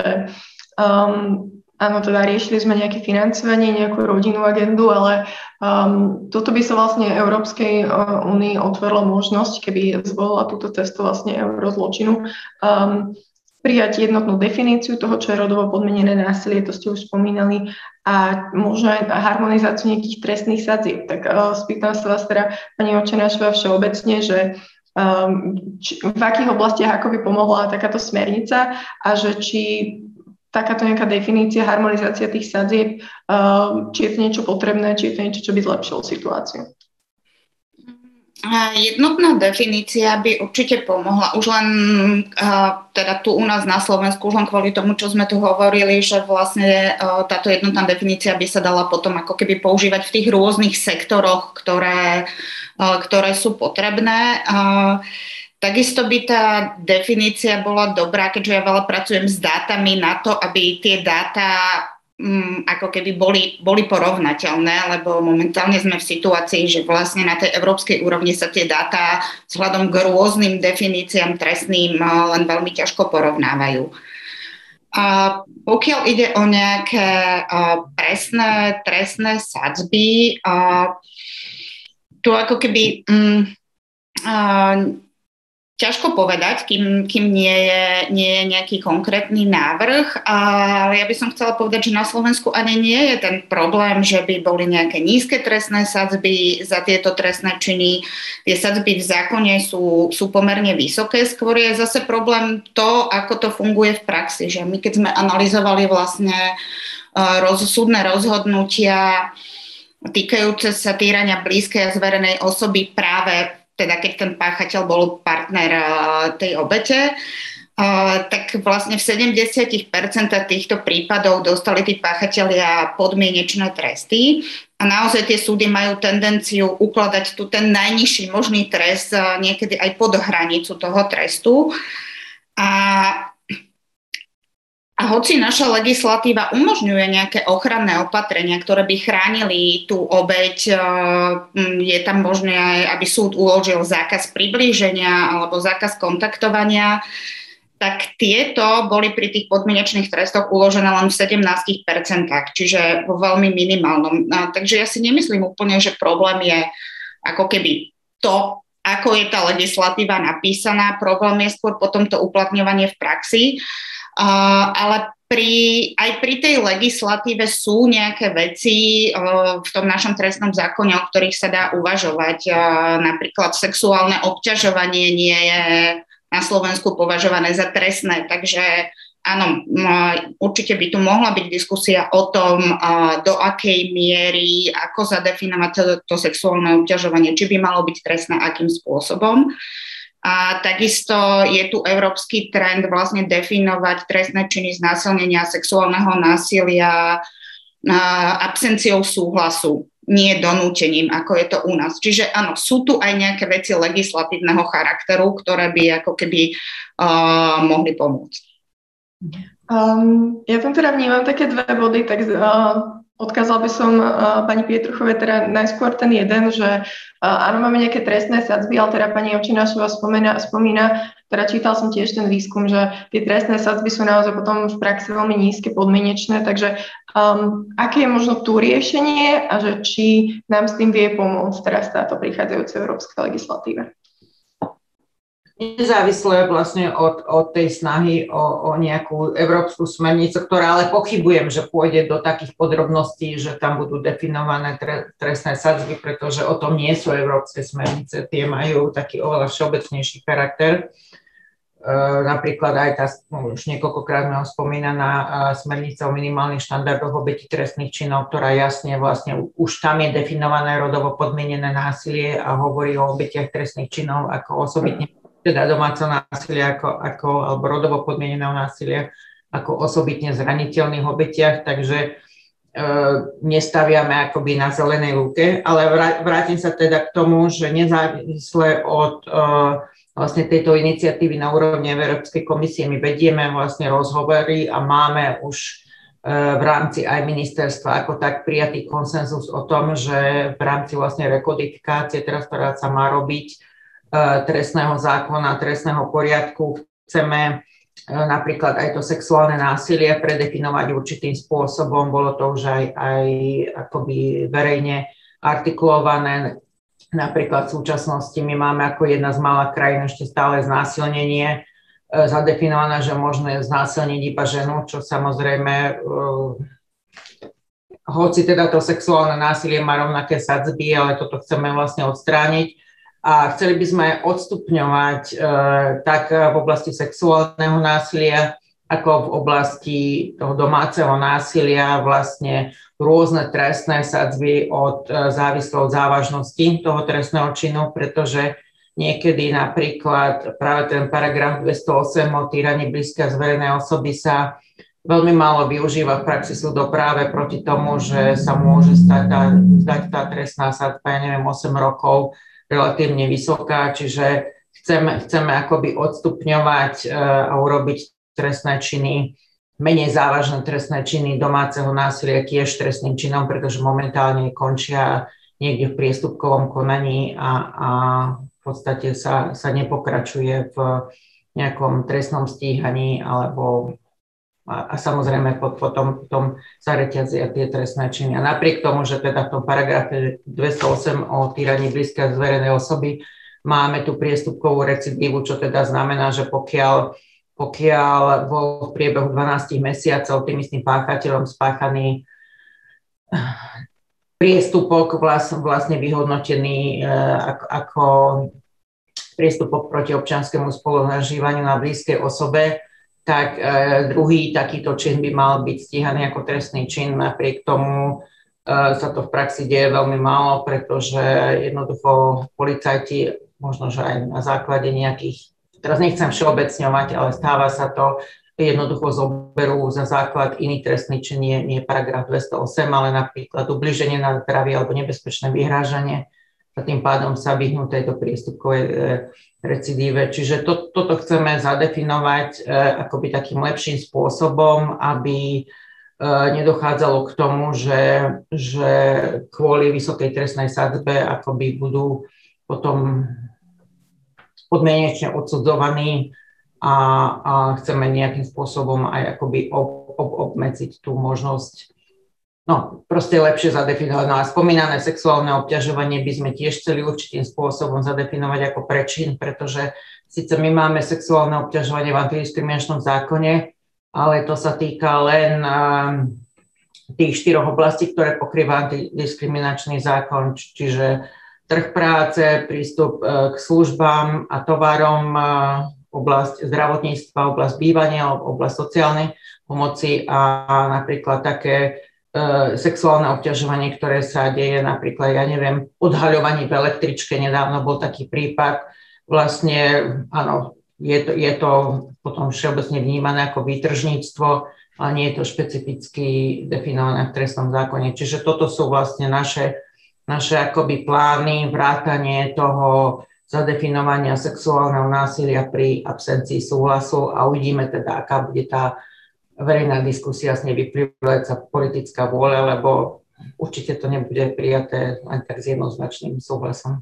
um, Áno, teda riešili sme nejaké financovanie, nejakú rodinnú agendu, ale um, toto by sa vlastne Európskej uh, únii otvorilo možnosť, keby zvolila túto cestu vlastne eurozločinu, um, prijať jednotnú definíciu toho, čo je rodovo podmenené násilie, to ste už spomínali, a možno aj harmonizáciu nejakých trestných sadzieb. Tak uh, spýtam sa vás teda, pani Očenášova, všeobecne, že či, v akých oblastiach ako by pomohla takáto smernica a že či takáto nejaká definícia, harmonizácia tých sadzieb, uh, či je to niečo potrebné, či je to niečo, čo by zlepšilo situáciu. Jednotná definícia by určite pomohla. Už len uh, teda tu u nás na Slovensku, už len kvôli tomu, čo sme tu hovorili, že vlastne uh, táto jednotná definícia by sa dala potom ako keby používať v tých rôznych sektoroch, ktoré, uh, ktoré sú potrebné. Takisto by tá definícia bola dobrá, keďže ja veľa pracujem s dátami na to, aby tie dáta um, ako keby boli, boli porovnateľné, lebo momentálne sme v situácii, že vlastne na tej európskej úrovni sa tie dáta vzhľadom k rôznym definíciám trestným len veľmi ťažko porovnávajú. A pokiaľ ide o nejaké a, presné trestné sadzby, a, tu ako keby um, a, Ťažko povedať, kým, kým nie, je, nie je nejaký konkrétny návrh, ale ja by som chcela povedať, že na Slovensku ani nie je ten problém, že by boli nejaké nízke trestné sadzby za tieto trestné činy. Tie sadzby v zákone sú, sú pomerne vysoké, skôr je zase problém to, ako to funguje v praxi. Že my keď sme analyzovali vlastne roz, súdne rozhodnutia týkajúce sa týrania blízkej a zverenej osoby práve teda keď ten páchateľ bol partner eh, tej obete, Uh, tak vlastne v 70% týchto prípadov dostali tí páchatelia podmienečné tresty a naozaj tie súdy majú tendenciu ukladať tu ten najnižší možný trest uh, niekedy aj pod hranicu toho trestu. A a hoci naša legislatíva umožňuje nejaké ochranné opatrenia, ktoré by chránili tú obeď, eh, je tam možné aj, aby súd uložil zákaz priblíženia alebo zákaz kontaktovania, tak tieto boli pri tých podmienečných trestoch uložené len v 17%, čiže vo veľmi minimálnom. A, takže ja si nemyslím úplne, že problém je ako keby to, ako je tá legislatíva napísaná, problém je skôr potom to uplatňovanie v praxi. Uh, ale pri, aj pri tej legislatíve sú nejaké veci uh, v tom našom trestnom zákone, o ktorých sa dá uvažovať. Uh, napríklad sexuálne obťažovanie nie je na Slovensku považované za trestné, takže áno, určite by tu mohla byť diskusia o tom, do akej miery, ako zadefinovať to, to sexuálne obťažovanie, či by malo byť trestné, akým spôsobom. A takisto je tu európsky trend vlastne definovať trestné činy znásilnenia sexuálneho násilia absenciou súhlasu, nie donútením, ako je to u nás. Čiže áno, sú tu aj nejaké veci legislatívneho charakteru, ktoré by ako keby uh, mohli pomôcť. Um, ja tam teda vnímam také dve body, tak uh, Odkázal by som uh, pani Pietruchovej teda najskôr ten jeden, že uh, áno, máme nejaké trestné sadzby, ale teda pani Ovčinášová spomína, spomína, teda čítal som tiež ten výskum, že tie trestné sadzby sú naozaj potom v praxi veľmi nízke, podmienečné, takže um, aké je možno tu riešenie a že či nám s tým vie pomôcť teraz táto prichádzajúca európska legislatíva? Nezávisle vlastne od, od tej snahy o, o nejakú európsku smernicu, ktorá ale pochybujem, že pôjde do takých podrobností, že tam budú definované tre, trestné sadzby, pretože o tom nie sú európske smernice, tie majú taký oveľa všeobecnejší charakter. E, napríklad aj tá, no, už niekoľkokrát ho spomínaná e, smernica o minimálnych štandardoch obeti trestných činov, ktorá jasne vlastne už tam je definované rodovo podmienené násilie a hovorí o obetiach trestných činov ako osobitne teda domáceho násilia ako, ako, alebo rodovo podmieneného násilia ako osobitne zraniteľných obetiach, takže e, nestaviame akoby na zelenej lúke, ale vrátim sa teda k tomu, že nezávisle od e, vlastne tejto iniciatívy na úrovni Európskej komisie my vedieme vlastne rozhovory a máme už e, v rámci aj ministerstva ako tak prijatý konsenzus o tom, že v rámci vlastne rekodifikácie, teraz ktorá sa má robiť, trestného zákona, trestného poriadku. Chceme e, napríklad aj to sexuálne násilie predefinovať určitým spôsobom. Bolo to už aj, aj akoby verejne artikulované. Napríklad v súčasnosti my máme ako jedna z malých krajín ešte stále znásilnenie e, zadefinované, že možné znásilniť iba ženu, čo samozrejme hoci teda to sexuálne násilie má rovnaké sadzby, ale toto chceme vlastne odstrániť a chceli by sme odstupňovať e, tak v oblasti sexuálneho násilia, ako v oblasti toho domáceho násilia vlastne rôzne trestné sadzby od e, závislo od závažnosti toho trestného činu, pretože niekedy napríklad práve ten paragraf 208 o týraní blízka zverejnej osoby sa veľmi málo využíva v praxi súdov práve proti tomu, že sa môže stať tá, stať tá trestná sadzba, ja neviem, 8 rokov relatívne vysoká, čiže chceme, chceme akoby odstupňovať e, a urobiť trestné činy, menej závažné trestné činy domáceho násilia tiež trestným činom, pretože momentálne končia niekde v priestupkovom konaní a, a v podstate sa, sa nepokračuje v nejakom trestnom stíhaní alebo a, a samozrejme potom, potom sa reťazia tie trestné činy. A napriek tomu, že teda v tom paragrafe 208 o týraní blízka zverenej osoby máme tú priestupkovú recidívu, čo teda znamená, že pokiaľ, pokiaľ bol v priebehu 12 mesiacov tým istým páchateľom spáchaný priestupok vlastne, vyhodnotený e, ako, ako priestupok proti občianskému spolunažívaniu na blízkej osobe, tak e, druhý takýto čin by mal byť stíhaný ako trestný čin. Napriek tomu e, sa to v praxi deje veľmi málo, pretože jednoducho policajti, možno že aj na základe nejakých, teraz nechcem všeobecňovať, ale stáva sa to, jednoducho zoberú za základ iný trestný čin, nie, nie paragraf 208, ale napríklad ubliženie na zdravie alebo nebezpečné vyhrážanie a tým pádom sa vyhnú tejto priestupkovej e, recidíve. Čiže to, toto chceme zadefinovať e, akoby takým lepším spôsobom, aby e, nedochádzalo k tomu, že, že kvôli vysokej trestnej sadzbe akoby budú potom podmienečne odsudzovaní a, a chceme nejakým spôsobom aj akoby ob, ob, obmedziť tú možnosť No, proste lepšie zadefinovať. No a spomínané sexuálne obťažovanie by sme tiež chceli určitým spôsobom zadefinovať ako prečin, pretože síce my máme sexuálne obťažovanie v antidiskriminačnom zákone, ale to sa týka len um, tých štyroch oblastí, ktoré pokrýva antidiskriminačný zákon, čiže trh práce, prístup uh, k službám a tovarom, uh, oblasť zdravotníctva, oblasť bývania, oblasť sociálnej pomoci a napríklad také E, sexuálne obťažovanie, ktoré sa deje napríklad, ja neviem, odhaľovanie v električke, nedávno bol taký prípad, vlastne, áno, je to, je to potom všeobecne vnímané ako výtržníctvo, ale nie je to špecificky definované v trestnom zákone. Čiže toto sú vlastne naše, naše akoby plány, vrátanie toho zadefinovania sexuálneho násilia pri absencii súhlasu a uvidíme teda, aká bude tá verejná diskusia s nej vyplývajúca politická vôľa, lebo určite to nebude prijaté len tak s jednoznačným súhlasom.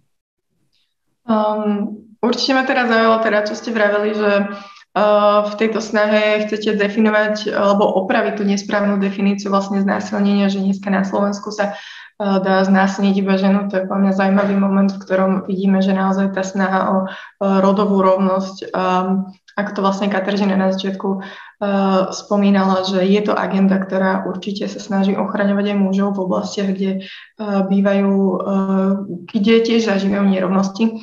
Um, určite ma teraz zaujalo, teda, čo ste vraveli, že uh, v tejto snahe chcete definovať alebo opraviť tú nesprávnu definíciu vlastne znásilnenia, že dneska na Slovensku sa uh, dá znásilniť iba ženu. To je pre mňa zaujímavý moment, v ktorom vidíme, že naozaj tá snaha o uh, rodovú rovnosť, um, ako to vlastne Kateržina na začiatku uh, spomínala, že je to agenda, ktorá určite sa snaží ochraňovať aj mužov v oblastiach, kde uh, bývajú, uh, kde tiež zažívajú nerovnosti.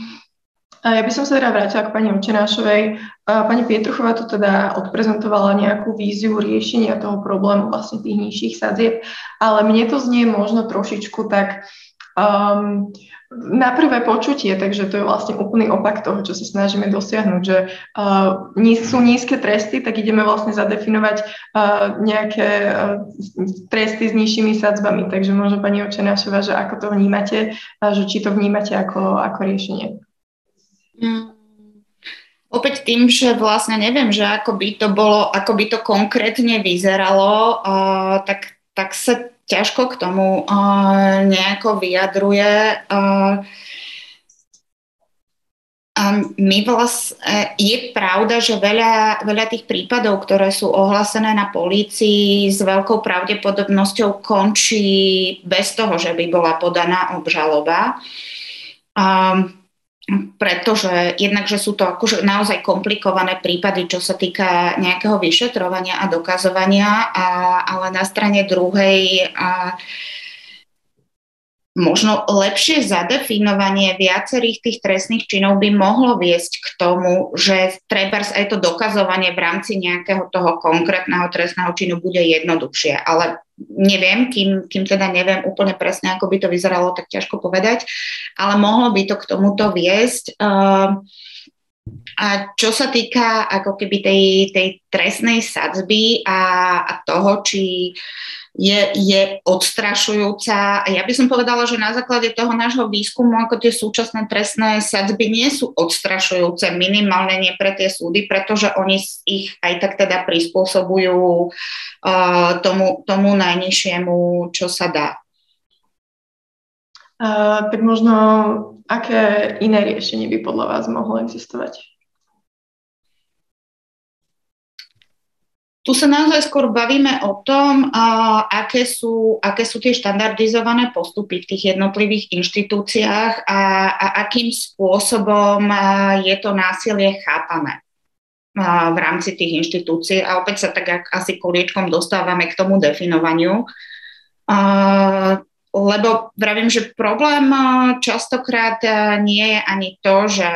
A ja by som sa teda vrátila k pani Očenášovej. Pani Pietruchová tu teda odprezentovala nejakú víziu riešenia toho problému vlastne tých nižších sadzieb, ale mne to znie možno trošičku tak um, na prvé počutie, takže to je vlastne úplný opak toho, čo sa snažíme dosiahnuť, že uh, sú nízke tresty, tak ideme vlastne zadefinovať uh, nejaké uh, tresty s nižšími sadzbami. Takže možno pani Očenášová, že ako to vnímate, uh, že či to vnímate ako, ako riešenie. Mm. Opäť tým, že vlastne neviem, že ako by to bolo, ako by to konkrétne vyzeralo, uh, tak, tak sa ťažko k tomu uh, nejako vyjadruje. Uh, my vlastne, je pravda, že veľa, veľa tých prípadov, ktoré sú ohlásené na polícii, s veľkou pravdepodobnosťou končí bez toho, že by bola podaná obžaloba. Um, pretože jednak, že sú to akože naozaj komplikované prípady, čo sa týka nejakého vyšetrovania a dokazovania, a, ale na strane druhej a, možno lepšie zadefinovanie viacerých tých trestných činov by mohlo viesť k tomu, že treba aj to dokazovanie v rámci nejakého toho konkrétneho trestného činu bude jednoduchšie. Ale neviem, kým, kým teda neviem úplne presne, ako by to vyzeralo, tak ťažko povedať, ale mohlo by to k tomuto viesť. Ehm, a čo sa týka ako keby tej, tej trestnej sadzby a, a toho, či uh, je, je odstrašujúca. Ja by som povedala, že na základe toho nášho výskumu, ako tie súčasné trestné sadzby nie sú odstrašujúce, minimálne nie pre tie súdy, pretože oni ich aj tak teda prispôsobujú uh, tomu, tomu najnižšiemu, čo sa dá. Uh, tak možno, aké iné riešenie by podľa vás mohlo existovať? Tu sa naozaj skôr bavíme o tom, aké, sú, aké sú tie štandardizované postupy v tých jednotlivých inštitúciách a, a akým spôsobom je to násilie chápané v rámci tých inštitúcií. A opäť sa tak asi koliečkom dostávame k tomu definovaniu. Lebo vravím, že problém eh, častokrát eh, nie je ani to, že,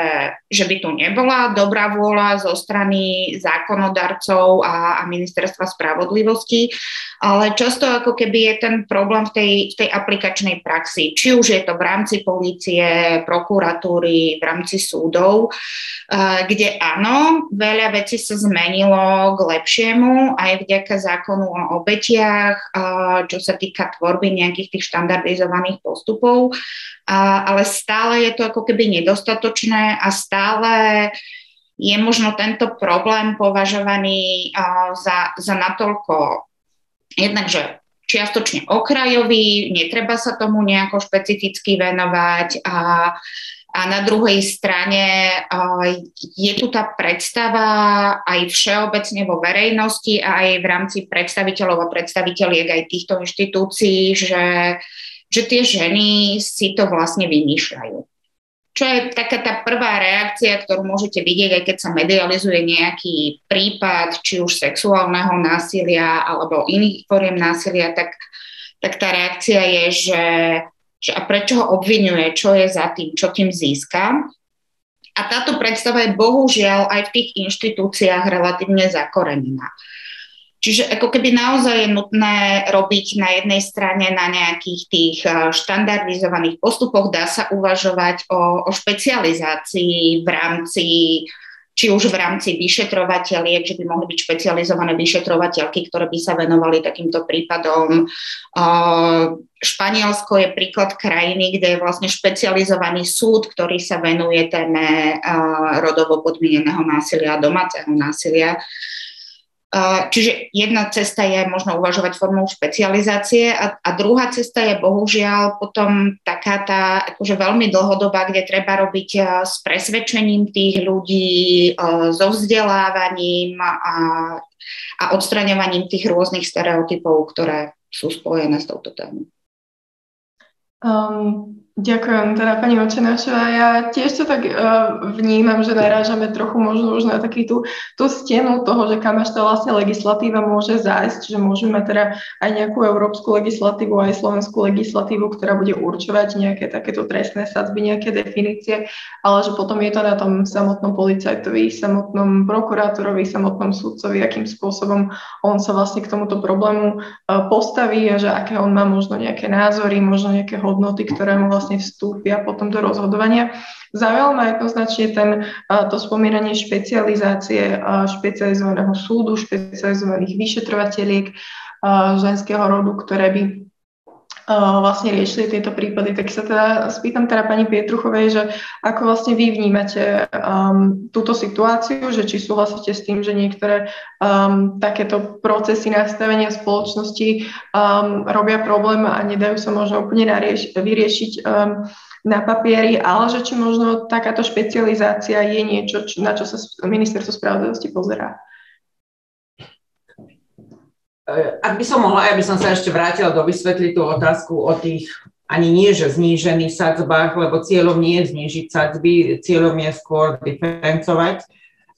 že by tu nebola dobrá vôľa zo strany zákonodarcov a, a ministerstva spravodlivosti, ale často ako keby je ten problém v tej, v tej aplikačnej praxi. Či už je to v rámci polície, prokuratúry, v rámci súdov, eh, kde áno, veľa vecí sa zmenilo k lepšiemu aj vďaka zákonu o obetiach, čo sa týka tvorby nejakých tých štandardov štandardizovaných postupov, a, ale stále je to ako keby nedostatočné a stále je možno tento problém považovaný a, za, za natoľko jednak, že čiastočne okrajový, netreba sa tomu nejako špecificky venovať a, a na druhej strane je tu tá predstava aj všeobecne vo verejnosti a aj v rámci predstaviteľov a predstaviteľiek aj týchto inštitúcií, že že tie ženy si to vlastne vymýšľajú. Čo je taká tá prvá reakcia, ktorú môžete vidieť, aj keď sa medializuje nejaký prípad, či už sexuálneho násilia alebo iných foriem násilia, tak, tak tá reakcia je, že, a prečo ho obvinuje, čo je za tým, čo tým získa. A táto predstava je bohužiaľ aj v tých inštitúciách relatívne zakorenená. Čiže ako keby naozaj je nutné robiť na jednej strane na nejakých tých eh, štandardizovaných postupoch, dá sa uvažovať o, o špecializácii v rámci či už v rámci vyšetrovateľiek, že by mohli byť špecializované vyšetrovateľky, ktoré by sa venovali takýmto prípadom. Španielsko je príklad krajiny, kde je vlastne špecializovaný súd, ktorý sa venuje téme rodovo podmieneného násilia a domáceho násilia. Čiže jedna cesta je možno uvažovať formou špecializácie a, a druhá cesta je bohužiaľ potom taká tá akože veľmi dlhodobá, kde treba robiť s presvedčením tých ľudí, so vzdelávaním a, a odstraňovaním tých rôznych stereotypov, ktoré sú spojené s touto témou. Um, Ďakujem, teda pani Očenášová. Ja tiež to tak uh, vnímam, že narážame trochu možno už na taký tú, tú stenu toho, že kam až tá vlastne legislatíva môže zájsť, že môžeme teda aj nejakú európsku legislatívu, aj slovenskú legislatívu, ktorá bude určovať nejaké takéto trestné sadzby, nejaké definície, ale že potom je to na tom samotnom policajtovi, samotnom prokurátorovi, samotnom sudcovi, akým spôsobom on sa vlastne k tomuto problému uh, postaví a že aké on má možno nejaké názory, možno nejaké hodnoty, ktoré mu vlastne vlastne vstúpia potom do rozhodovania. Zaujalo ma jednoznačne ten, to spomínanie špecializácie špecializovaného súdu, špecializovaných vyšetrovateľiek ženského rodu, ktoré by vlastne riešili tieto prípady. Tak sa teda spýtam teda pani Pietruchovej, že ako vlastne vy vnímate um, túto situáciu, že či súhlasíte s tým, že niektoré um, takéto procesy nastavenia spoločnosti um, robia problém a nedajú sa možno úplne narieš- vyriešiť um, na papieri, ale že či možno takáto špecializácia je niečo, čo, na čo sa ministerstvo spravodlivosti pozerá. Ak by som mohla, ja by som sa ešte vrátila do vysvetliť tú otázku o tých ani nie, že znížených sadzbách, lebo cieľom nie je znížiť sadzby, cieľom je skôr diferencovať.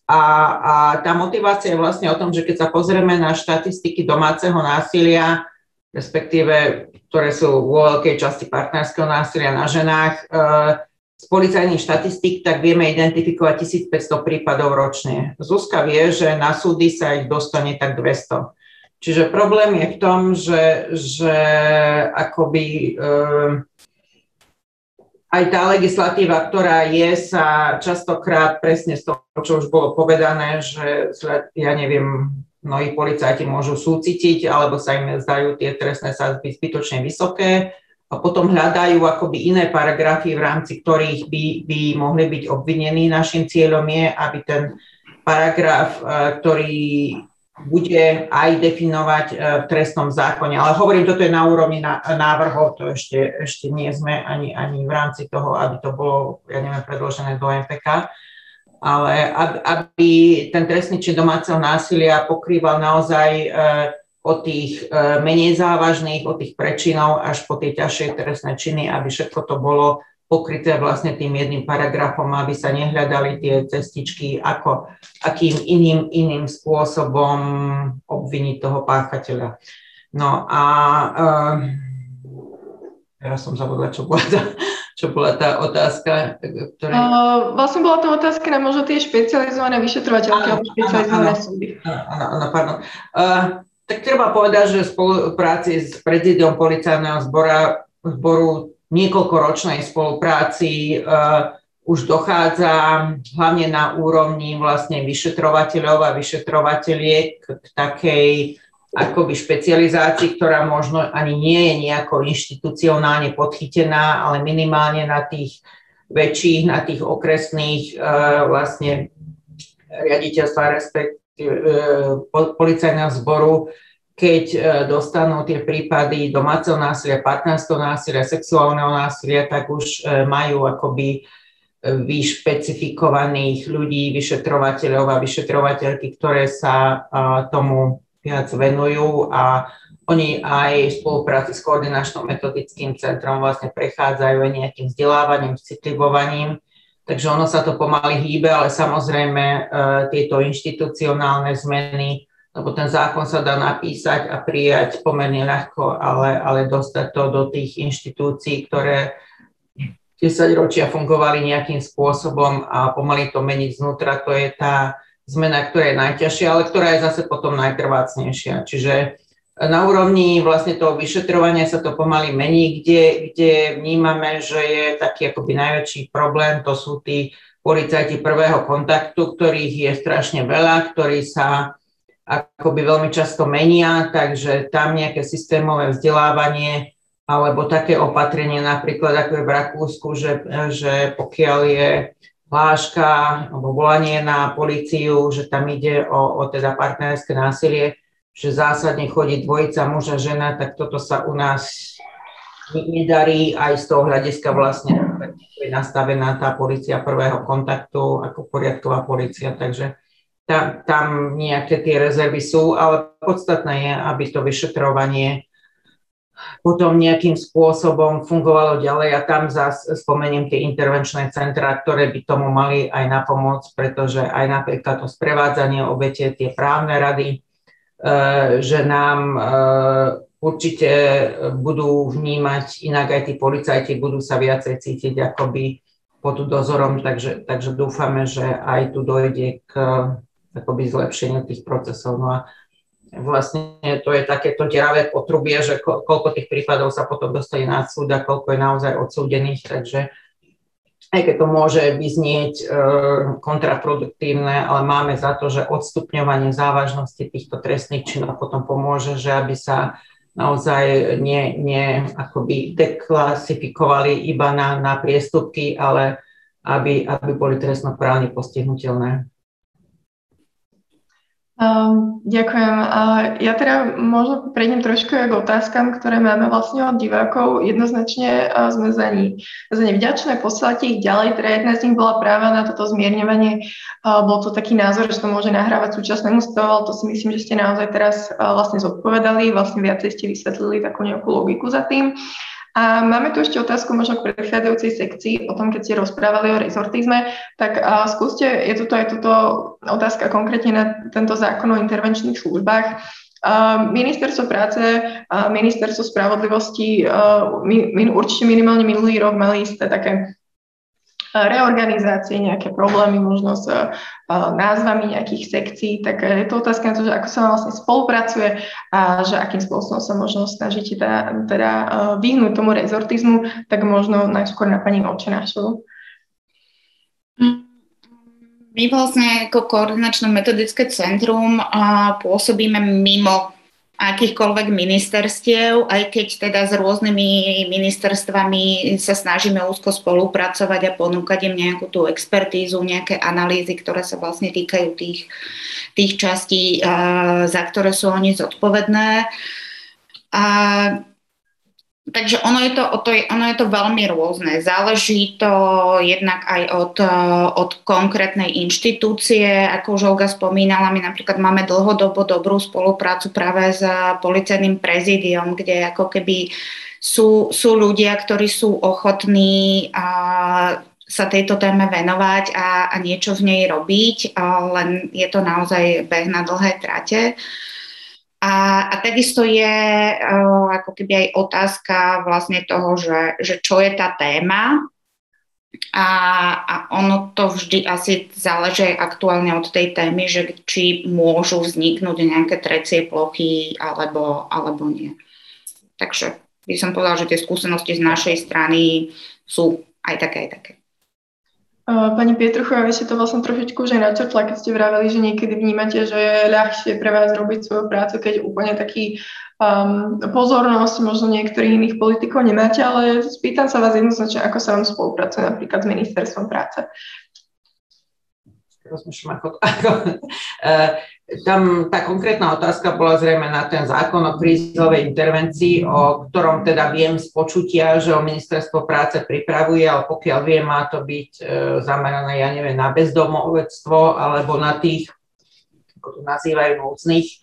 A, a tá motivácia je vlastne o tom, že keď sa pozrieme na štatistiky domáceho násilia, respektíve ktoré sú vo veľkej časti partnerského násilia na ženách, e, z policajných štatistík, tak vieme identifikovať 1500 prípadov ročne. Zuzka vie, že na súdy sa ich dostane tak 200. Čiže problém je v tom, že, že akoby e, aj tá legislatíva, ktorá je, sa častokrát presne z toho, čo už bolo povedané, že ja neviem, mnohí policajti môžu súcitiť, alebo sa im zdajú tie trestné sázby zbytočne vysoké a potom hľadajú akoby iné paragrafy, v rámci ktorých by, by mohli byť obvinení. Našim cieľom je, aby ten paragraf, e, ktorý bude aj definovať e, v trestnom zákone. Ale hovorím, toto je na úrovni návrhov, to ešte, ešte nie sme ani, ani v rámci toho, aby to bolo, ja neviem, predložené do MPK, ale aby ten trestný čin domáceho násilia pokrýval naozaj e, od tých e, menej závažných, od tých prečinov až po tie ťažšie trestné činy, aby všetko to bolo pokryté vlastne tým jedným paragrafom, aby sa nehľadali tie cestičky, ako, akým iným, iným spôsobom obviniť toho páchateľa. No a uh, ja som zabudla, čo bola tá, čo bola tá otázka. Ktorý... Uh, vlastne bola to otázka na možno tie špecializované vyšetrovateľky alebo špecializované súdy. Áno, áno, pardon. Uh, tak treba povedať, že v spolupráci s prezidiom policajného zbora, zboru niekoľkoročnej spolupráci uh, už dochádza hlavne na úrovni vlastne vyšetrovateľov a vyšetrovateľiek k takej akoby špecializácii, ktorá možno ani nie je nejako inštitucionálne podchytená, ale minimálne na tých väčších, na tých okresných uh, vlastne riaditeľstva, respektíve uh, policajného zboru keď e, dostanú tie prípady domáceho násilia, partnerského násilia, sexuálneho násilia, tak už e, majú akoby e, vyšpecifikovaných ľudí, vyšetrovateľov a vyšetrovateľky, ktoré sa tomu viac venujú a oni aj v spolupráci s koordinačným metodickým centrom vlastne prechádzajú aj nejakým vzdelávaním, citlivovaním. Takže ono sa to pomaly hýbe, ale samozrejme tieto inštitucionálne zmeny lebo ten zákon sa dá napísať a prijať pomerne ľahko, ale, ale dostať to do tých inštitúcií, ktoré 10 ročia fungovali nejakým spôsobom a pomaly to meniť znútra, to je tá zmena, ktorá je najťažšia, ale ktorá je zase potom najtrvácnejšia. Čiže na úrovni vlastne toho vyšetrovania sa to pomaly mení, kde, kde vnímame, že je taký akoby najväčší problém, to sú tí policajti prvého kontaktu, ktorých je strašne veľa, ktorí sa akoby veľmi často menia, takže tam nejaké systémové vzdelávanie alebo také opatrenie napríklad ako je v Rakúsku, že, že pokiaľ je hláška alebo volanie na policiu, že tam ide o, o teda partnerské násilie, že zásadne chodí dvojica muža žena, tak toto sa u nás nedarí aj z toho hľadiska vlastne je nastavená tá policia prvého kontaktu ako poriadková policia, takže tam, tam nejaké tie rezervy sú, ale podstatné je, aby to vyšetrovanie potom nejakým spôsobom fungovalo ďalej. A tam zase spomeniem tie intervenčné centra, ktoré by tomu mali aj na pomoc, pretože aj napríklad to sprevádzanie obete, tie právne rady, e, že nám e, určite budú vnímať inak aj tí policajti, budú sa viacej cítiť akoby pod dozorom, takže, takže dúfame, že aj tu dojde k akoby zlepšeniu tých procesov. No a vlastne to je takéto deravé potrubie, že ko, koľko tých prípadov sa potom dostane na súd a koľko je naozaj odsúdených, takže aj keď to môže vyznieť e, kontraproduktívne, ale máme za to, že odstupňovanie závažnosti týchto trestných činov potom pomôže, že aby sa naozaj nie, nie akoby deklasifikovali iba na, na priestupky, ale aby, aby boli trestnoprávne postihnutelné. Um, ďakujem. Uh, ja teda možno prejdem trošku k otázkam, ktoré máme vlastne od divákov. Jednoznačne uh, sme za, ní, za ne vďačné, ich ďalej. Teda jedna z nich bola práva na toto zmierňovanie. Uh, bol to taký názor, že to môže nahrávať súčasnému stavu, ale to si myslím, že ste naozaj teraz uh, vlastne zodpovedali. Vlastne viacej ste vysvetlili takú nejakú logiku za tým. A máme tu ešte otázku možno k predchádzajúcej sekcii o tom, keď ste rozprávali o rezortizme, tak skúste, je tu aj túto otázka konkrétne na tento zákon o intervenčných službách. Ministerstvo práce ministerstvo spravodlivosti určite minimálne minulý rok mali isté také reorganizácie, nejaké problémy možno s uh, názvami nejakých sekcií, tak je to otázka na to, že ako sa vlastne spolupracuje a že akým spôsobom sa možno snažíte teda, teda vyhnúť tomu rezortizmu, tak možno najskôr na pani Olčenášovu. My vlastne ako koordinačné metodické centrum pôsobíme mimo akýchkoľvek ministerstiev, aj keď teda s rôznymi ministerstvami sa snažíme úzko spolupracovať a ponúkať im nejakú tú expertízu, nejaké analýzy, ktoré sa vlastne týkajú tých, tých častí, za ktoré sú oni zodpovedné. A Takže ono je, to, ono je to veľmi rôzne. Záleží to jednak aj od, od konkrétnej inštitúcie. Ako už Olga spomínala, my napríklad máme dlhodobo dobrú spoluprácu práve s policajným prezídiom, kde ako keby sú, sú ľudia, ktorí sú ochotní a, sa tejto téme venovať a, a niečo v nej robiť, len je to naozaj beh na dlhé trate. A, a takisto je uh, ako keby aj otázka vlastne toho, že, že čo je tá téma. A, a ono to vždy asi záleží aktuálne od tej témy, že či môžu vzniknúť nejaké trecie plochy alebo, alebo nie. Takže by som povedala, že tie skúsenosti z našej strany sú aj také, aj také. Pani Pietruchová, vy ste to vlastne trošičku už aj načrtla, keď ste vraveli, že niekedy vnímate, že je ľahšie pre vás robiť svoju prácu, keď úplne taký um, pozornosť možno niektorých iných politikov nemáte, ale spýtam sa vás jednoznačne, ako sa vám spolupracuje napríklad s ministerstvom práce rozmýšľam ako, ako e, tam tá konkrétna otázka bola zrejme na ten zákon o krízovej intervencii, o ktorom teda viem z počutia, že o ministerstvo práce pripravuje, ale pokiaľ viem, má to byť e, zamerané, ja neviem, na bezdomovectvo alebo na tých, ako to nazývajú, núcných. E,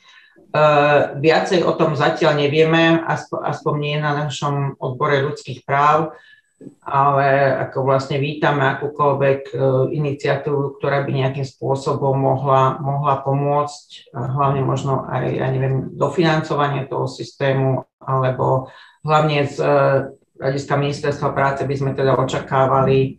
viacej o tom zatiaľ nevieme, aspoň nie na našom odbore ľudských práv ale ako vlastne vítame akúkoľvek e, iniciatívu, ktorá by nejakým spôsobom mohla, mohla pomôcť, hlavne možno aj, ja neviem, dofinancovanie toho systému, alebo hlavne z e, hľadiska ministerstva práce by sme teda očakávali e,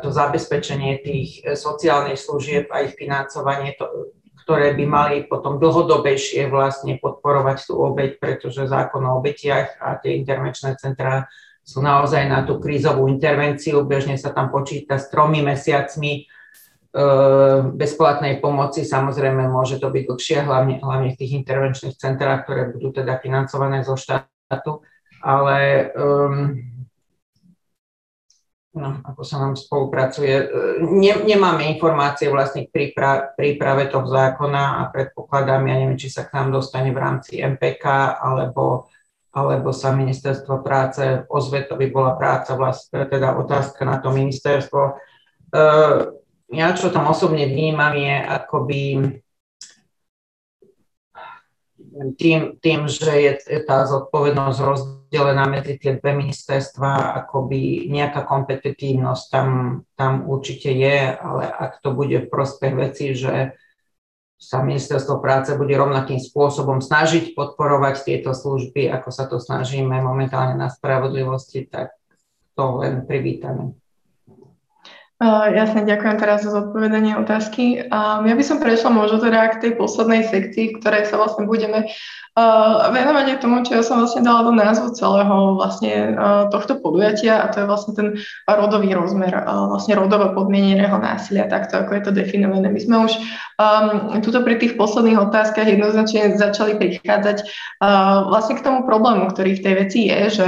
to zabezpečenie tých sociálnych služieb a ich financovanie, to, ktoré by mali potom dlhodobejšie vlastne podporovať tú obeď, pretože zákon o obetiach a tie intervenčné centrá sú naozaj na tú krízovú intervenciu. Bežne sa tam počíta s tromi mesiacmi bezplatnej pomoci. Samozrejme, môže to byť dlhšie, hlavne, hlavne v tých intervenčných centrách, ktoré budú teda financované zo štátu. Ale um, no, ako sa nám spolupracuje. E, ne, nemáme informácie vlastne k príprave, príprave toho zákona a predpokladám, ja neviem, či sa k nám dostane v rámci MPK alebo, alebo sa ministerstvo práce ozve, to by bola práca vlastne, teda otázka na to ministerstvo. Uh, ja čo tam osobne vnímam je akoby tým, tým, že je tá zodpovednosť rozdelená medzi tie dve ministerstva, akoby nejaká kompetitívnosť tam, tam určite je, ale ak to bude v prospech veci, že sa ministerstvo práce bude rovnakým spôsobom snažiť podporovať tieto služby, ako sa to snažíme momentálne na spravodlivosti, tak to len privítame. Uh, jasne, ďakujem teraz za zodpovedanie otázky. Um, ja by som prešla možno teda k tej poslednej sekcii, v ktorej sa vlastne budeme uh, venovať aj tomu, čo ja som vlastne dala do názvu celého vlastne uh, tohto podujatia a to je vlastne ten rodový rozmer uh, vlastne rodovo podmieneného násilia, takto ako je to definované. My sme už um, tuto pri tých posledných otázkach jednoznačne začali prichádzať uh, vlastne k tomu problému, ktorý v tej veci je, že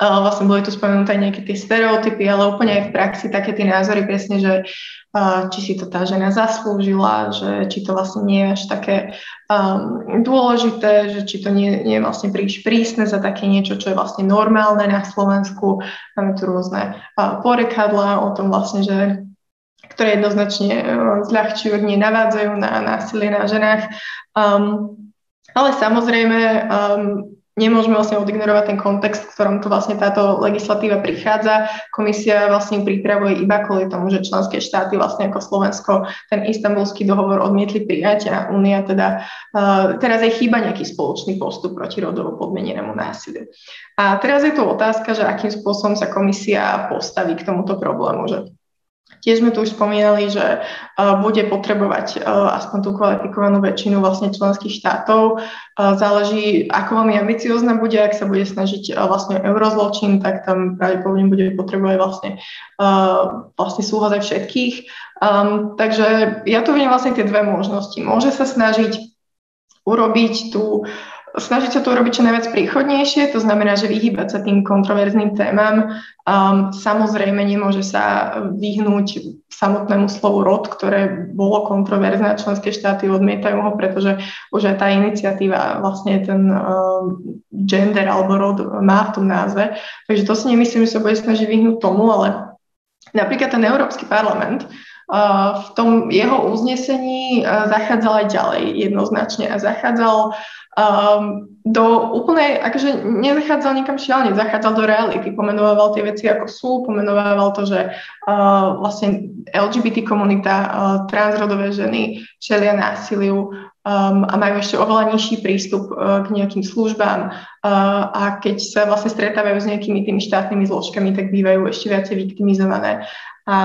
vlastne boli tu spomenuté nejaké tie stereotypy, ale úplne aj v praxi také tie názory presne, že či si to tá žena zaslúžila, že či to vlastne nie je až také um, dôležité, že či to nie, nie je vlastne príliš prísne za také niečo, čo je vlastne normálne na Slovensku. Máme tu rôzne uh, porekadla o tom vlastne, že ktoré jednoznačne uh, zľahčujú, nie navádzajú na násilie na ženách. Um, ale samozrejme, um, nemôžeme vlastne odignorovať ten kontext, v ktorom to vlastne táto legislatíva prichádza. Komisia vlastne pripravuje iba kvôli tomu, že členské štáty vlastne ako Slovensko ten istambulský dohovor odmietli prijať a Únia teda uh, teraz aj chýba nejaký spoločný postup proti rodovo podmienenému násiliu. A teraz je tu otázka, že akým spôsobom sa komisia postaví k tomuto problému, že Tiež sme tu už spomínali, že uh, bude potrebovať uh, aspoň tú kvalifikovanú väčšinu vlastne členských štátov. Uh, záleží, ako veľmi ambiciozna bude, ak sa bude snažiť vlastne eurozločin, tak tam pravdepodobne bude potrebovať vlastne, vlastne súhlas aj všetkých. Um, takže ja tu vidím vlastne tie dve možnosti. Môže sa snažiť urobiť tú snažiť sa to urobiť čo najviac príchodnejšie, to znamená, že vyhýbať sa tým kontroverzným témam. Um, samozrejme nemôže sa vyhnúť samotnému slovu rod, ktoré bolo kontroverzné a členské štáty odmietajú ho, pretože už aj tá iniciatíva vlastne ten um, gender alebo rod má v tom názve. Takže to si nemyslím, že sa bude snažiť vyhnúť tomu, ale napríklad ten Európsky parlament v tom jeho uznesení zachádzal aj ďalej jednoznačne a zachádzal um, do úplnej, akože nezachádzal nikam šialne, zachádzal do reality, pomenovával tie veci ako sú, pomenovával to, že uh, vlastne LGBT komunita, uh, transrodové ženy čelia násiliu um, a majú ešte oveľa nižší prístup uh, k nejakým službám uh, a keď sa vlastne stretávajú s nejakými tými štátnymi zložkami, tak bývajú ešte viacej viktimizované. A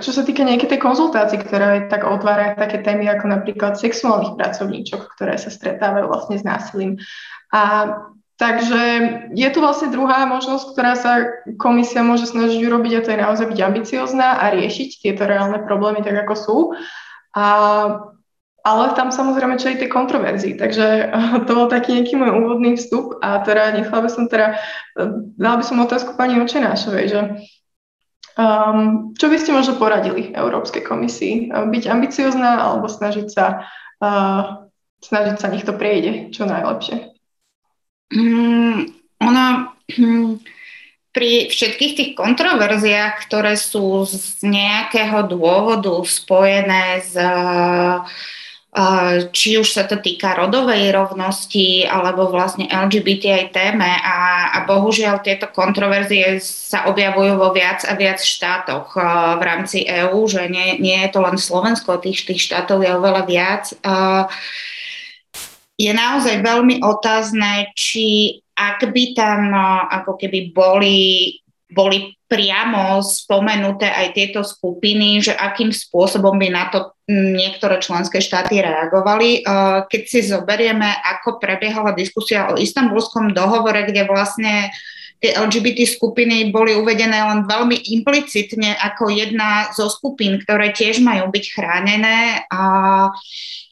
čo sa týka nejakej tej konzultácii, ktorá tak otvára také témy ako napríklad sexuálnych pracovníčok, ktoré sa stretávajú vlastne s násilím. A takže je tu vlastne druhá možnosť, ktorá sa komisia môže snažiť urobiť a to je naozaj byť ambiciozná a riešiť tieto reálne problémy tak, ako sú. A ale tam samozrejme čeli tie kontroverzii, takže to bol taký nejaký môj úvodný vstup a teda nechala by som teda, dala by som otázku pani Očenášovej, že Um, čo by ste možno poradili Európskej komisii? Byť ambiciozná alebo snažiť sa, uh, snažiť sa, nech to prejde čo najlepšie? Mm, ono, hm, pri všetkých tých kontroverziách, ktoré sú z nejakého dôvodu spojené s uh, či už sa to týka rodovej rovnosti alebo vlastne LGBTI téme a, a bohužiaľ tieto kontroverzie sa objavujú vo viac a viac štátoch v rámci EÚ, že nie, nie je to len Slovensko, tých, tých štátov je oveľa viac. Je naozaj veľmi otázne, či ak by tam ako keby boli, boli priamo spomenuté aj tieto skupiny, že akým spôsobom by na to niektoré členské štáty reagovali. Keď si zoberieme, ako prebiehala diskusia o istambulskom dohovore, kde vlastne tie LGBT skupiny boli uvedené len veľmi implicitne ako jedna zo skupín, ktoré tiež majú byť chránené a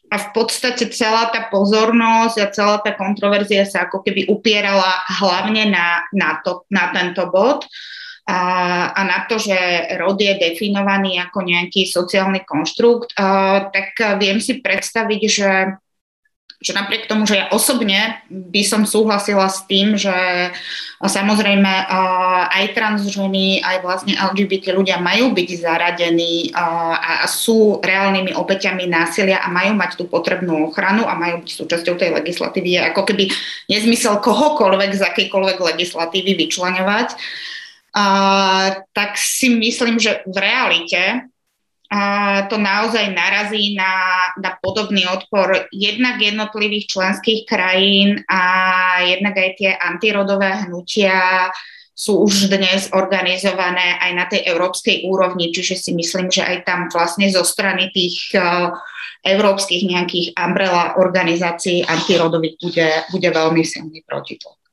a v podstate celá tá pozornosť a celá tá kontroverzia sa ako keby upierala hlavne na, na, to, na tento bod a, a na to, že rod je definovaný ako nejaký sociálny konštrukt, a, tak viem si predstaviť, že že napriek tomu, že ja osobne by som súhlasila s tým, že samozrejme aj trans aj vlastne LGBT ľudia majú byť zaradení a sú reálnymi obeťami násilia a majú mať tú potrebnú ochranu a majú byť súčasťou tej legislatívy. Je ako keby nezmysel kohokoľvek z akejkoľvek legislatívy vyčlenovať. Tak si myslím, že v realite to naozaj narazí na, na podobný odpor jednak jednotlivých členských krajín a jednak aj tie antirodové hnutia sú už dnes organizované aj na tej európskej úrovni, čiže si myslím, že aj tam vlastne zo strany tých uh, európskych nejakých umbrella organizácií antirodových bude, bude veľmi silný protitlak.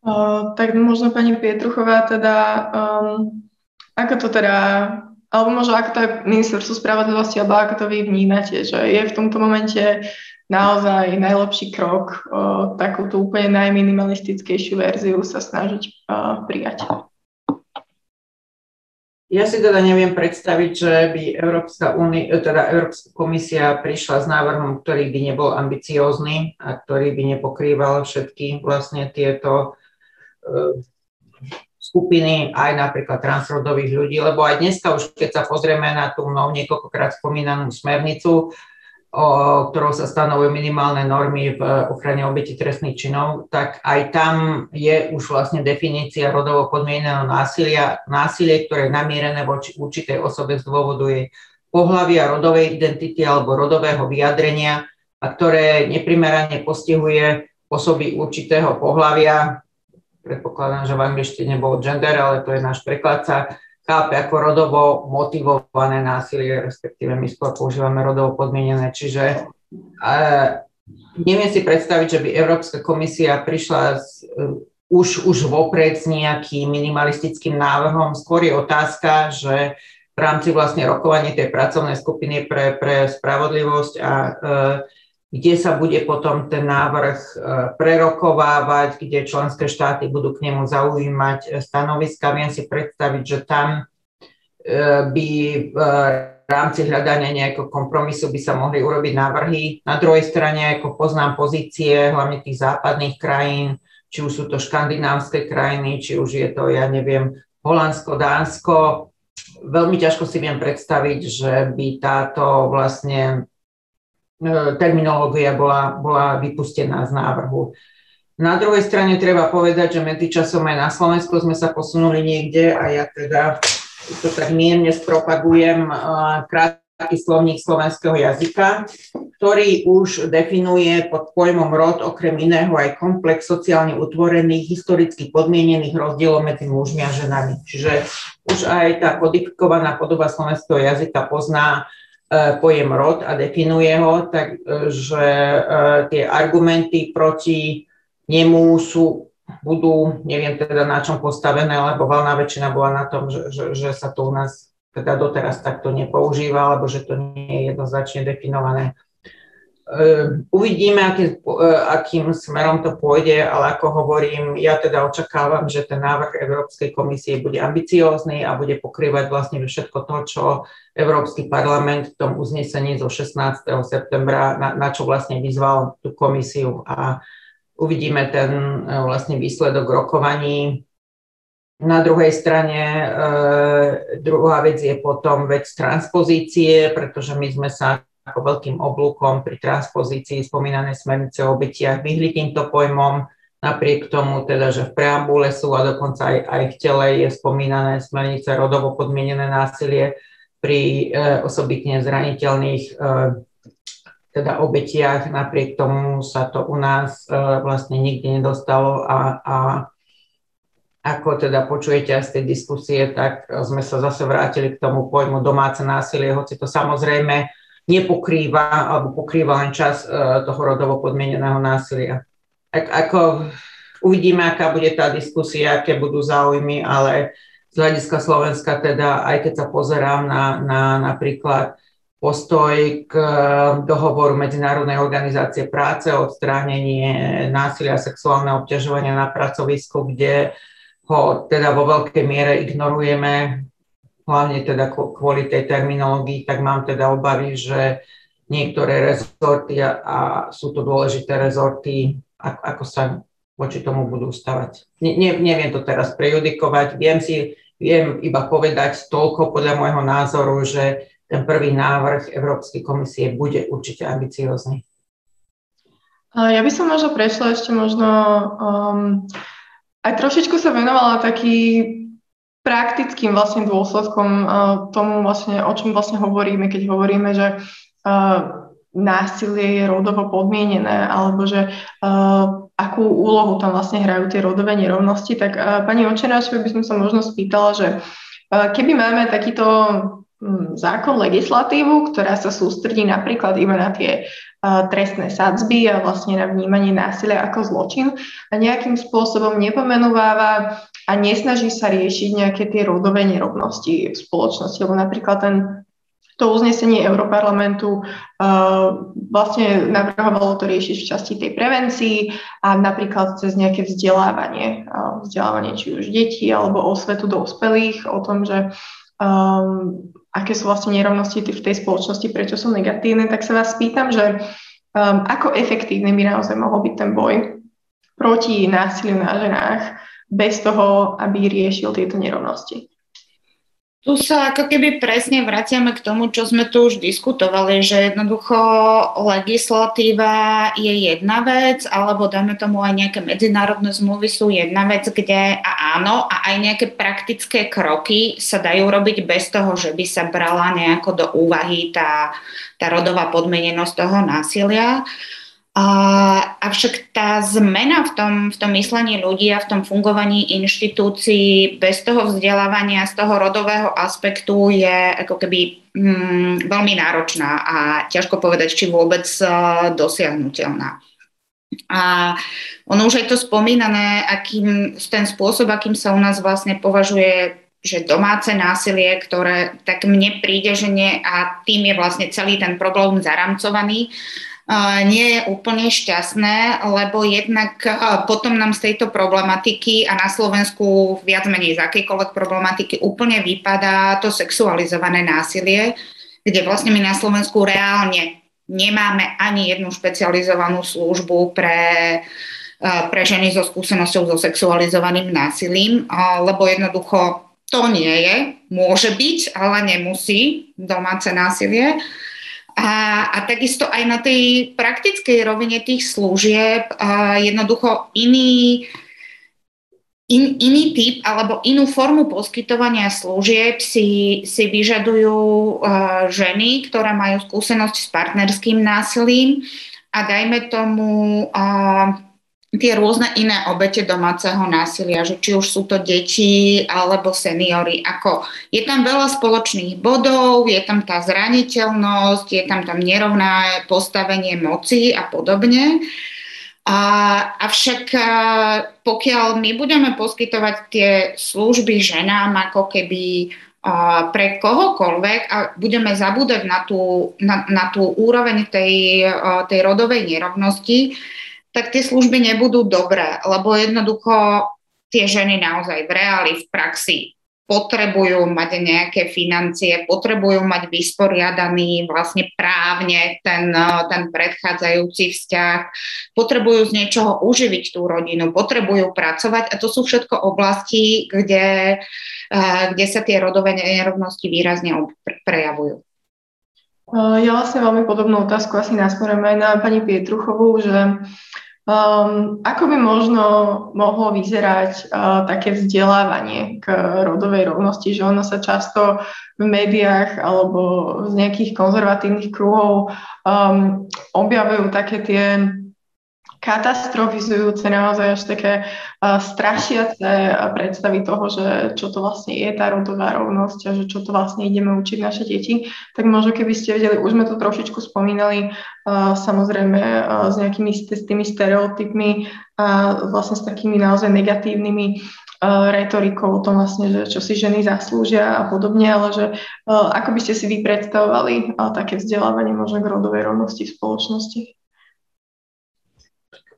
Uh, tak možno pani Pietruchová teda, um, ako to teda alebo možno ako to je ministerstvo spravodlivosti, alebo ako to vy vnímate, že je v tomto momente naozaj najlepší krok o, takúto úplne najminimalistickejšiu verziu sa snažiť o, prijať. Ja si teda neviem predstaviť, že by Európska, uni- teda Európska komisia prišla s návrhom, ktorý by nebol ambiciózny a ktorý by nepokrýval všetky vlastne tieto skupiny aj napríklad transrodových ľudí, lebo aj dneska už keď sa pozrieme na tú mnou niekoľkokrát spomínanú smernicu, o, ktorou sa stanovujú minimálne normy v ochrane obeti trestných činov, tak aj tam je už vlastne definícia rodovo podmieneného násilia, násilie, ktoré je namierené voči určitej osobe z dôvodu jej pohľavia, rodovej identity alebo rodového vyjadrenia a ktoré neprimerane postihuje osoby určitého pohľavia, predpokladám, že v angličtine bol gender, ale to je náš preklad, sa chápe ako rodovo motivované násilie, respektíve my skôr používame rodovo podmienené. Čiže e, neviem si predstaviť, že by Európska komisia prišla s, e, už, už vopred s nejakým minimalistickým návrhom. Skôr je otázka, že v rámci vlastne rokovania tej pracovnej skupiny pre, pre spravodlivosť a e, kde sa bude potom ten návrh e, prerokovávať, kde členské štáty budú k nemu zaujímať e, stanoviska. Viem si predstaviť, že tam e, by v rámci hľadania nejakého kompromisu by sa mohli urobiť návrhy. Na druhej strane, ako poznám pozície hlavne tých západných krajín, či už sú to škandinávské krajiny, či už je to, ja neviem, Holandsko, Dánsko, veľmi ťažko si viem predstaviť, že by táto vlastne terminológia bola, bola vypustená z návrhu. Na druhej strane treba povedať, že medzičasom aj na Slovensku sme sa posunuli niekde a ja teda to tak mierne spropagujem e, krátky slovník slovenského jazyka, ktorý už definuje pod pojmom rod okrem iného aj komplex sociálne utvorených, historicky podmienených rozdielov medzi mužmi a ženami. Čiže už aj tá kodifikovaná podoba slovenského jazyka pozná E, pojem rod a definuje ho, takže e, tie argumenty proti nemu sú, budú, neviem teda na čom postavené, lebo valná väčšina bola na tom, že, že, že sa to u nás teda doteraz takto nepoužíva, alebo že to nie je jednoznačne definované. Ehm, uvidíme, aký, e, akým smerom to pôjde, ale ako hovorím, ja teda očakávam, že ten návrh Európskej komisie bude ambiciózny a bude pokrývať vlastne všetko to, čo Európsky parlament v tom uznesení zo 16. septembra, na, na čo vlastne vyzval tú komisiu a uvidíme ten e, vlastne výsledok rokovaní. Na druhej strane e, druhá vec je potom vec transpozície, pretože my sme sa ako veľkým oblúkom pri transpozícii spomínanej smernice o obetiach vyhli týmto pojmom, napriek tomu teda, že v preambule sú a dokonca aj, aj v tele je spomínané smernice rodovo podmienené násilie pri e, osobitne zraniteľných e, teda obetiach, napriek tomu sa to u nás e, vlastne nikdy nedostalo a, a ako teda počujete aj z tej diskusie, tak sme sa zase vrátili k tomu pojmu domáce násilie, hoci to samozrejme nepokrýva alebo pokrýva len čas e, toho rodovo podmieneného násilia. Ak, ako uvidíme, aká bude tá diskusia, aké budú záujmy, ale z hľadiska Slovenska teda, aj keď sa pozerám na, na napríklad postoj k dohovoru Medzinárodnej organizácie práce o odstránenie násilia a sexuálneho obťažovania na pracovisku, kde ho teda vo veľkej miere ignorujeme, hlavne teda kvôli tej terminológii, tak mám teda obavy, že niektoré rezorty a, a sú to dôležité rezorty, ako, ako sa voči tomu budú stavať. Ne, ne, neviem to teraz prejudikovať, viem si, viem iba povedať toľko podľa môjho názoru, že ten prvý návrh Európskej komisie bude určite ambiciózny. Ja by som možno prešla ešte možno um, aj trošičku sa venovala taký praktickým vlastne dôsledkom uh, tomu vlastne, o čom vlastne hovoríme, keď hovoríme, že uh, násilie je rodovo podmienené, alebo že uh, akú úlohu tam vlastne hrajú tie rodové nerovnosti, tak uh, pani Očenášovi by som sa možno spýtala, že uh, keby máme takýto um, zákon, legislatívu, ktorá sa sústredí napríklad iba na tie trestné sadzby a vlastne na vnímanie násilia ako zločin a nejakým spôsobom nepomenováva a nesnaží sa riešiť nejaké tie rodové nerovnosti v spoločnosti, lebo napríklad ten to uznesenie Európarlamentu uh, vlastne navrhovalo to riešiť v časti tej prevencii a napríklad cez nejaké vzdelávanie, uh, vzdelávanie či už detí alebo osvetu dospelých o tom, že um, aké sú vlastne nerovnosti v tej spoločnosti, prečo sú negatívne, tak sa vás pýtam, že um, ako efektívny by naozaj mohol byť ten boj proti násiliu na ženách bez toho, aby riešil tieto nerovnosti. Tu sa ako keby presne vraciame k tomu, čo sme tu už diskutovali, že jednoducho legislatíva je jedna vec, alebo dajme tomu aj nejaké medzinárodné zmluvy sú jedna vec, kde a áno, a aj nejaké praktické kroky sa dajú robiť bez toho, že by sa brala nejako do úvahy tá, tá rodová podmenenosť toho násilia. A, avšak tá zmena v tom, v tom myslení ľudí a v tom fungovaní inštitúcií bez toho vzdelávania, z toho rodového aspektu je ako keby mm, veľmi náročná a ťažko povedať, či vôbec uh, dosiahnutelná. A ono už je to spomínané, akým, ten spôsob, akým sa u nás vlastne považuje že domáce násilie, ktoré tak mne príde, že nie a tým je vlastne celý ten problém zaramcovaný, nie je úplne šťastné, lebo jednak potom nám z tejto problematiky a na Slovensku viac menej z akejkoľvek problematiky úplne vypadá to sexualizované násilie, kde vlastne my na Slovensku reálne nemáme ani jednu špecializovanú službu pre, pre ženy so skúsenosťou so sexualizovaným násilím, lebo jednoducho to nie je, môže byť, ale nemusí domáce násilie. A, a takisto aj na tej praktickej rovine tých služieb a jednoducho iný, in, iný typ alebo inú formu poskytovania služieb si, si vyžadujú uh, ženy, ktoré majú skúsenosť s partnerským násilím. A dajme tomu uh, tie rôzne iné obete domáceho násilia, že či už sú to deti alebo seniory, ako je tam veľa spoločných bodov, je tam tá zraniteľnosť, je tam tam nerovné postavenie moci a podobne. A, avšak pokiaľ my budeme poskytovať tie služby ženám ako keby pre kohokoľvek a budeme zabúdať na tú, na, na tú úroveň tej, tej rodovej nerovnosti, tak tie služby nebudú dobré, lebo jednoducho tie ženy naozaj v reáli, v praxi potrebujú mať nejaké financie, potrebujú mať vysporiadaný vlastne právne ten, ten predchádzajúci vzťah, potrebujú z niečoho uživiť tú rodinu, potrebujú pracovať a to sú všetko oblasti, kde, kde sa tie rodové nerovnosti výrazne prejavujú. Ja vlastne veľmi podobnú otázku asi nasmerujem aj na pani Pietruchovú, že um, ako by možno mohlo vyzerať uh, také vzdelávanie k rodovej rovnosti, že ono sa často v médiách alebo z nejakých konzervatívnych kruhov um, objavujú také tie katastrofizujúce, naozaj až také uh, strašiace predstavy toho, že čo to vlastne je tá rodová rovnosť a že čo to vlastne ideme učiť naše deti, tak možno keby ste vedeli, už sme to trošičku spomínali, uh, samozrejme uh, s nejakými s tými stereotypmi a vlastne s takými naozaj negatívnymi retorikou o tom vlastne, že čo si ženy zaslúžia a podobne, ale že ako by ste si vy predstavovali také vzdelávanie možno k rodovej rovnosti v spoločnosti?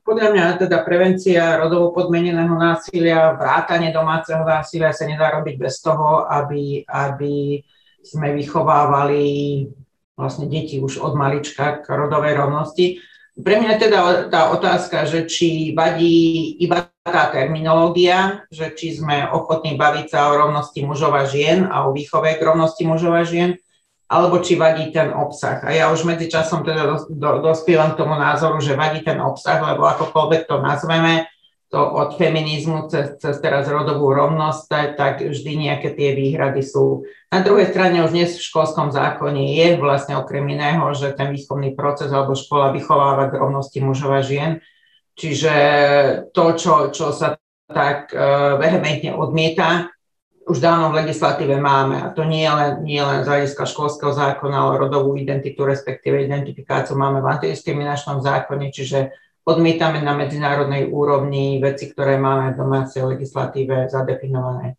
Podľa mňa teda prevencia rodovo podmeneného násilia, vrátanie domáceho násilia sa nedá robiť bez toho, aby, aby sme vychovávali vlastne deti už od malička k rodovej rovnosti. Pre mňa teda tá otázka, že či vadí iba tá terminológia, že či sme ochotní baviť sa o rovnosti mužov a žien a o výchove k rovnosti mužov a žien, alebo či vadí ten obsah. A ja už medzi časom teda do, do, dospievam k tomu názoru, že vadí ten obsah, lebo akokoľvek to nazveme, to od feminizmu cez, cez teraz rodovú rovnosť, tak vždy nejaké tie výhrady sú. Na druhej strane už dnes v školskom zákone je vlastne okrem iného, že ten výchovný proces alebo škola vychováva k rovnosti mužov a žien. Čiže to, čo, čo sa tak uh, vehementne odmieta, už dávno v legislatíve máme. A to nie len, nie len z hľadiska školského zákona, ale rodovú identitu, respektíve identifikáciu máme v antidiskriminačnom zákone, čiže odmietame na medzinárodnej úrovni veci, ktoré máme v domácej legislatíve zadefinované.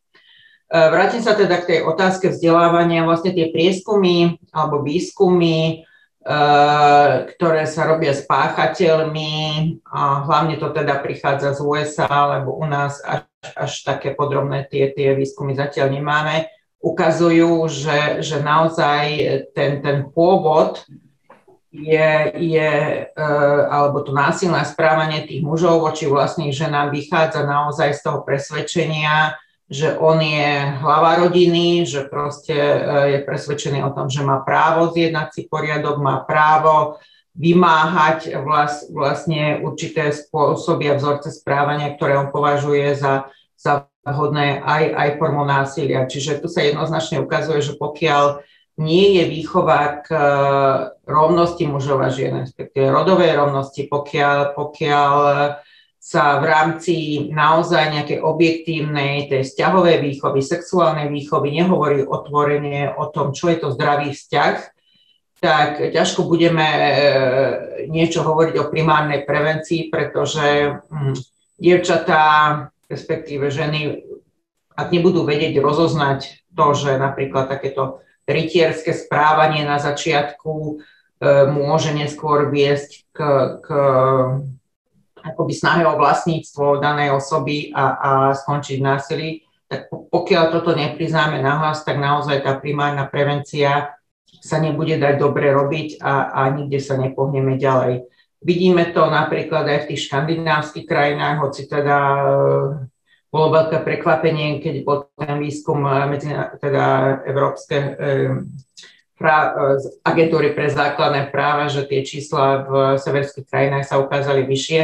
E, vrátim sa teda k tej otázke vzdelávania. Vlastne tie prieskumy alebo výskumy, e, ktoré sa robia s páchateľmi, a hlavne to teda prichádza z USA, lebo u nás až až také podrobné tie, tie výskumy zatiaľ nemáme, ukazujú, že, že naozaj ten, ten pôvod je, je e, alebo to násilné správanie tých mužov voči vlastných ženám vychádza naozaj z toho presvedčenia, že on je hlava rodiny, že proste e, je presvedčený o tom, že má právo zjednať si poriadok, má právo vymáhať vlastne určité spôsoby a vzorce správania, ktoré on považuje za, za vhodné aj, aj formou násilia. Čiže tu sa jednoznačne ukazuje, že pokiaľ nie je výchova k e, rovnosti mužov a žien, respektíve rodovej rovnosti, pokiaľ, pokiaľ sa v rámci naozaj nejakej objektívnej, tej vzťahovej výchovy, sexuálnej výchovy nehovorí otvorene o tom, čo je to zdravý vzťah, tak ťažko budeme e, niečo hovoriť o primárnej prevencii, pretože hm, dievčatá, respektíve ženy, ak nebudú vedieť rozoznať to, že napríklad takéto rytierské správanie na začiatku e, môže neskôr viesť k, k akoby snahe o vlastníctvo danej osoby a, a skončiť násilí, tak pokiaľ toto nepriznáme nahlas, tak naozaj tá primárna prevencia sa nebude dať dobre robiť a, a nikde sa nepohneme ďalej. Vidíme to napríklad aj v tých škandinávskych krajinách, hoci teda e, bolo veľké prekvapenie, keď bol ten výskum e, medzi, teda Európske e, pra, agentúry pre základné práva, že tie čísla v severských krajinách sa ukázali vyššie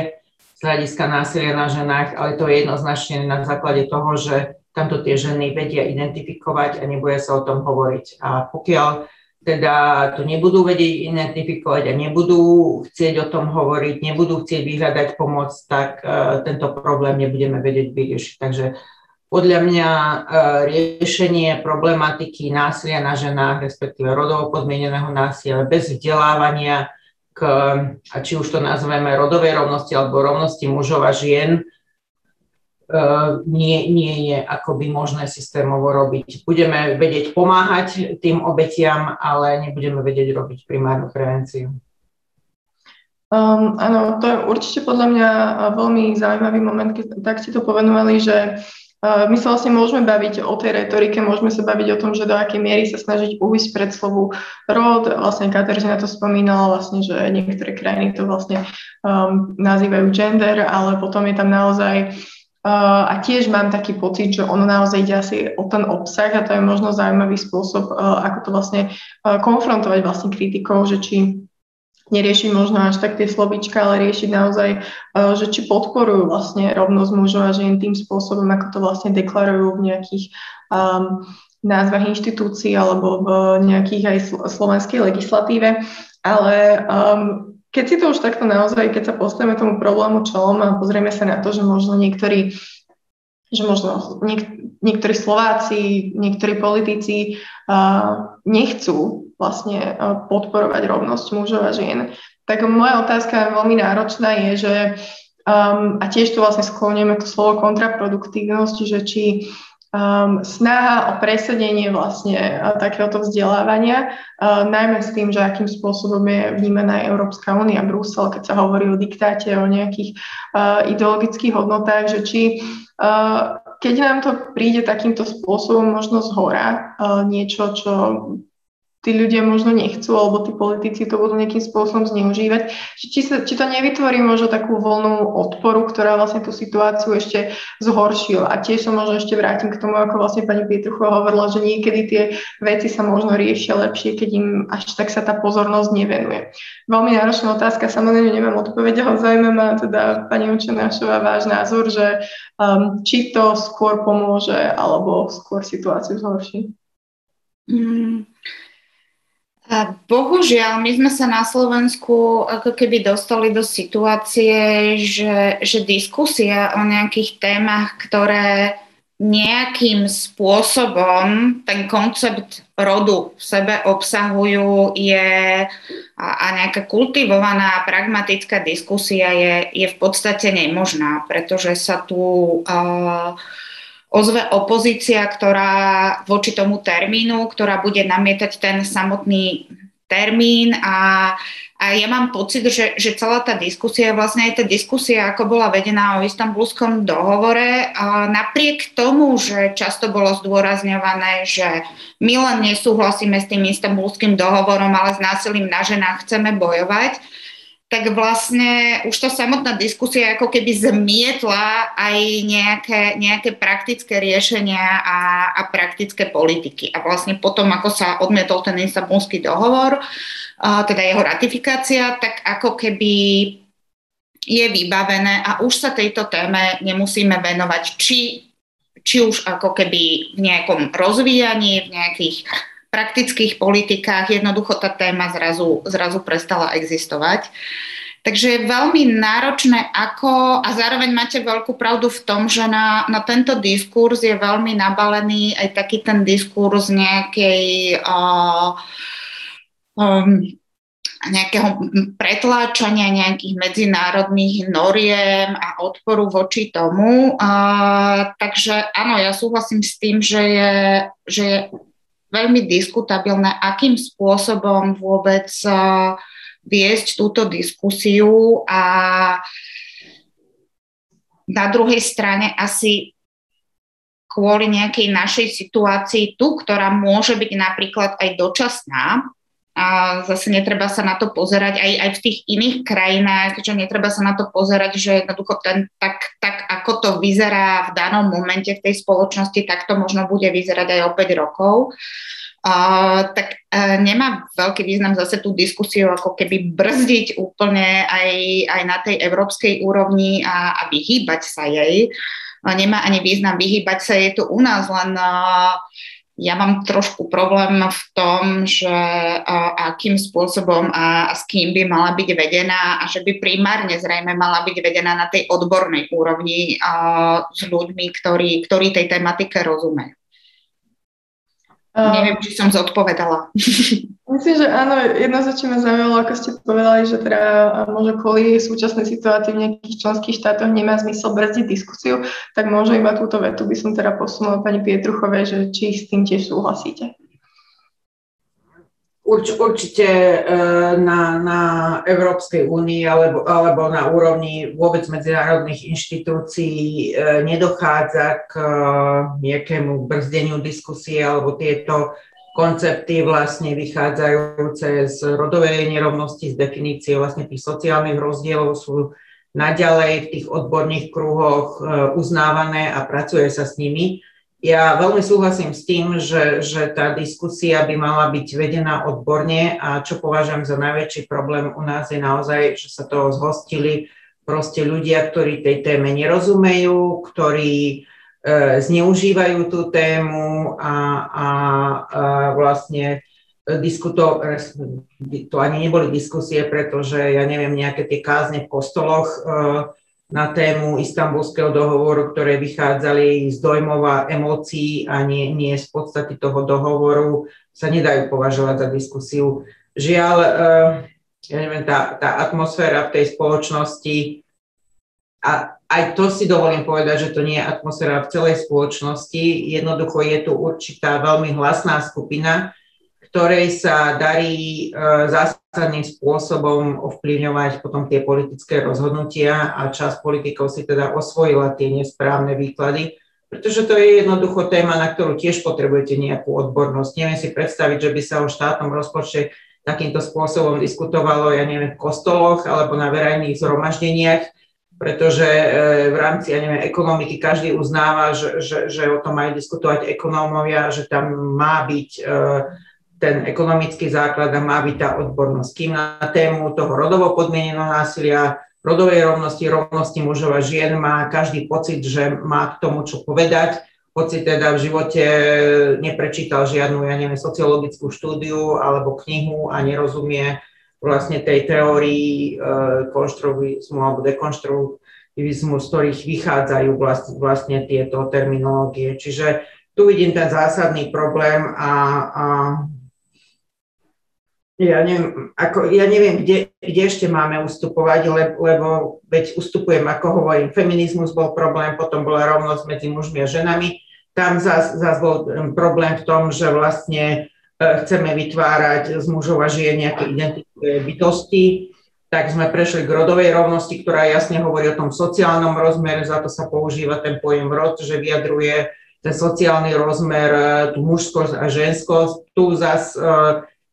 z hľadiska násilia na ženách, ale to je jednoznačne na základe toho, že tamto tie ženy vedia identifikovať a nebude sa o tom hovoriť. A pokiaľ teda to nebudú vedieť identifikovať a nebudú chcieť o tom hovoriť, nebudú chcieť vyhľadať pomoc, tak uh, tento problém nebudeme vedieť vyriešiť. Takže podľa mňa uh, riešenie problematiky násilia na ženách, respektíve rodovo podmieneného násilia bez vzdelávania, k, a či už to nazveme rodovej rovnosti alebo rovnosti mužov a žien, nie, nie je akoby možné systémovo robiť. Budeme vedieť pomáhať tým obetiam, ale nebudeme vedieť robiť primárnu prevenciu. Um, áno, to je určite podľa mňa veľmi zaujímavý moment, keď tak ste to povenovali, že uh, my sa vlastne môžeme baviť o tej retorike, môžeme sa baviť o tom, že do akej miery sa snažiť uvísť pred slovu rod. Vlastne Kateřina to spomínala, vlastne, že niektoré krajiny to vlastne um, nazývajú gender, ale potom je tam naozaj Uh, a tiež mám taký pocit, že ono naozaj ide asi o ten obsah a to je možno zaujímavý spôsob, uh, ako to vlastne uh, konfrontovať vlastne kritikov, že či neriešiť možno až tak tie slovička, ale riešiť naozaj, že či podporujú vlastne rovnosť mužov a žien tým spôsobom, ako to vlastne deklarujú v nejakých um, názvach inštitúcií alebo v nejakých aj slovenskej legislatíve. Ale um, keď si to už takto naozaj, keď sa postavíme tomu problému čelom a pozrieme sa na to, že možno niektorí že možno niek- niektorí Slováci, niektorí politici uh, nechcú vlastne uh, podporovať rovnosť mužov a žien. Tak moja otázka veľmi náročná je, že um, a tiež tu vlastne skloňujeme to slovo kontraproduktívnosť, že či um, snaha o presadenie vlastne uh, takéhoto vzdelávania, uh, najmä s tým, že akým spôsobom je vnímaná Európska únia, Brusel, keď sa hovorí o diktáte, o nejakých uh, ideologických hodnotách, že či uh, keď nám to príde takýmto spôsobom, možno z hora, uh, niečo, čo tí ľudia možno nechcú, alebo tí politici to budú nejakým spôsobom zneužívať. Či, sa, či to nevytvorí možno takú voľnú odporu, ktorá vlastne tú situáciu ešte zhoršila. A tiež sa možno ešte vrátim k tomu, ako vlastne pani Pietruchová hovorila, že niekedy tie veci sa možno riešia lepšie, keď im až tak sa tá pozornosť nevenuje. Veľmi náročná otázka, samozrejme nemám odpoveď, ale zaujíma ma teda pani Učenášová váš názor, že um, či to skôr pomôže, alebo skôr situáciu zhorší. Mm. Bohužiaľ, my sme sa na Slovensku ako keby dostali do situácie, že, že diskusia o nejakých témach, ktoré nejakým spôsobom ten koncept rodu v sebe obsahujú, je a, a nejaká kultivovaná pragmatická diskusia je, je v podstate nemožná, pretože sa tu uh, ozve opozícia, ktorá voči tomu termínu, ktorá bude namietať ten samotný termín. A, a ja mám pocit, že, že celá tá diskusia, vlastne aj tá diskusia, ako bola vedená o istambulskom dohovore, a napriek tomu, že často bolo zdôrazňované, že my len nesúhlasíme s tým istambulským dohovorom, ale s násilím na ženách chceme bojovať, tak vlastne už tá samotná diskusia ako keby zmietla aj nejaké, nejaké praktické riešenia a, a praktické politiky. A vlastne potom, ako sa odmietol ten Istanbulský dohovor, a teda jeho ratifikácia, tak ako keby je vybavené a už sa tejto téme nemusíme venovať, či, či už ako keby v nejakom rozvíjaní, v nejakých praktických politikách jednoducho tá téma zrazu, zrazu prestala existovať. Takže je veľmi náročné, ako, a zároveň máte veľkú pravdu v tom, že na, na tento diskurs je veľmi nabalený aj taký ten diskurs nejakej uh, um, nejakého pretláčania nejakých medzinárodných noriem a odporu voči tomu. Uh, takže áno, ja súhlasím s tým, že je, že je veľmi diskutabilné, akým spôsobom vôbec viesť túto diskusiu. A na druhej strane asi kvôli nejakej našej situácii tu, ktorá môže byť napríklad aj dočasná, a zase netreba sa na to pozerať aj, aj v tých iných krajinách, že netreba sa na to pozerať, že jednoducho ten, tak, tak ako to vyzerá v danom momente v tej spoločnosti, tak to možno bude vyzerať aj o 5 rokov. Uh, tak uh, nemá veľký význam zase tú diskusiu ako keby brzdiť úplne aj, aj na tej európskej úrovni a, a vyhýbať sa jej. Uh, nemá ani význam vyhýbať sa jej tu u nás, len uh, ja mám trošku problém v tom, že akým spôsobom a, a s kým by mala byť vedená a že by primárne zrejme mala byť vedená na tej odbornej úrovni uh, s ľuďmi, ktorí, ktorí tej tematike rozumejú. Uh, Neviem, či som zodpovedala. Myslím, že áno, jednoznačne ma zaujalo, ako ste povedali, že teda možno kvôli súčasnej situácii v nejakých členských štátoch nemá zmysel brzdiť diskusiu, tak možno iba túto vetu by som teda posunula pani Pietruchovej, že či s tým tiež súhlasíte. Urč, určite e, na, na Európskej únii alebo, alebo na úrovni vôbec medzinárodných inštitúcií e, nedochádza k e, nejakému brzdeniu diskusie alebo tieto koncepty vlastne vychádzajúce z rodovej nerovnosti, z definície vlastne tých sociálnych rozdielov sú naďalej v tých odborných kruhoch uznávané a pracuje sa s nimi ja veľmi súhlasím s tým, že, že tá diskusia by mala byť vedená odborne a čo považujem za najväčší problém u nás je naozaj, že sa toho zhostili proste ľudia, ktorí tej téme nerozumejú, ktorí e, zneužívajú tú tému a, a, a vlastne e, diskuto, to ani neboli diskusie, pretože ja neviem, nejaké tie kázne v kostoloch na tému istambulského dohovoru, ktoré vychádzali z dojmov a emócií a nie, nie z podstaty toho dohovoru, sa nedajú považovať za diskusiu. Žiaľ, ja neviem, tá, tá atmosféra v tej spoločnosti a aj to si dovolím povedať, že to nie je atmosféra v celej spoločnosti. Jednoducho je tu určitá veľmi hlasná skupina, ktorej sa darí e, zásadným spôsobom ovplyvňovať potom tie politické rozhodnutia a časť politikov si teda osvojila tie nesprávne výklady, pretože to je jednoducho téma, na ktorú tiež potrebujete nejakú odbornosť. Neviem si predstaviť, že by sa o štátnom rozpočte takýmto spôsobom diskutovalo, ja neviem, v kostoloch alebo na verejných zhromaždeniach, pretože e, v rámci, ja neviem, ekonomiky každý uznáva, že, že, že o tom majú diskutovať ekonómovia, že tam má byť e, ten ekonomický základ a má byť tá odbornosť. Kým na tému toho rodovo podmieneného násilia, rodovej rovnosti, rovnosti mužov a žien má každý pocit, že má k tomu čo povedať, hoci teda v živote neprečítal žiadnu, ja neviem, sociologickú štúdiu alebo knihu a nerozumie vlastne tej teórii e, konštruovizmu alebo dekonštruktivizmu, z ktorých vychádzajú vlastne, vlastne tieto terminológie. Čiže tu vidím ten zásadný problém a, a ja neviem, ako, ja neviem kde, kde ešte máme ustupovať, lebo, lebo veď ustupujem, ako hovorím, feminizmus bol problém, potom bola rovnosť medzi mužmi a ženami. Tam zase bol problém v tom, že vlastne E, chceme vytvárať z mužov a žien nejaké identické bytosti, tak sme prešli k rodovej rovnosti, ktorá jasne hovorí o tom sociálnom rozmere, za to sa používa ten pojem rod, že vyjadruje ten sociálny rozmer, e, tú mužskosť a ženskosť. Tu zase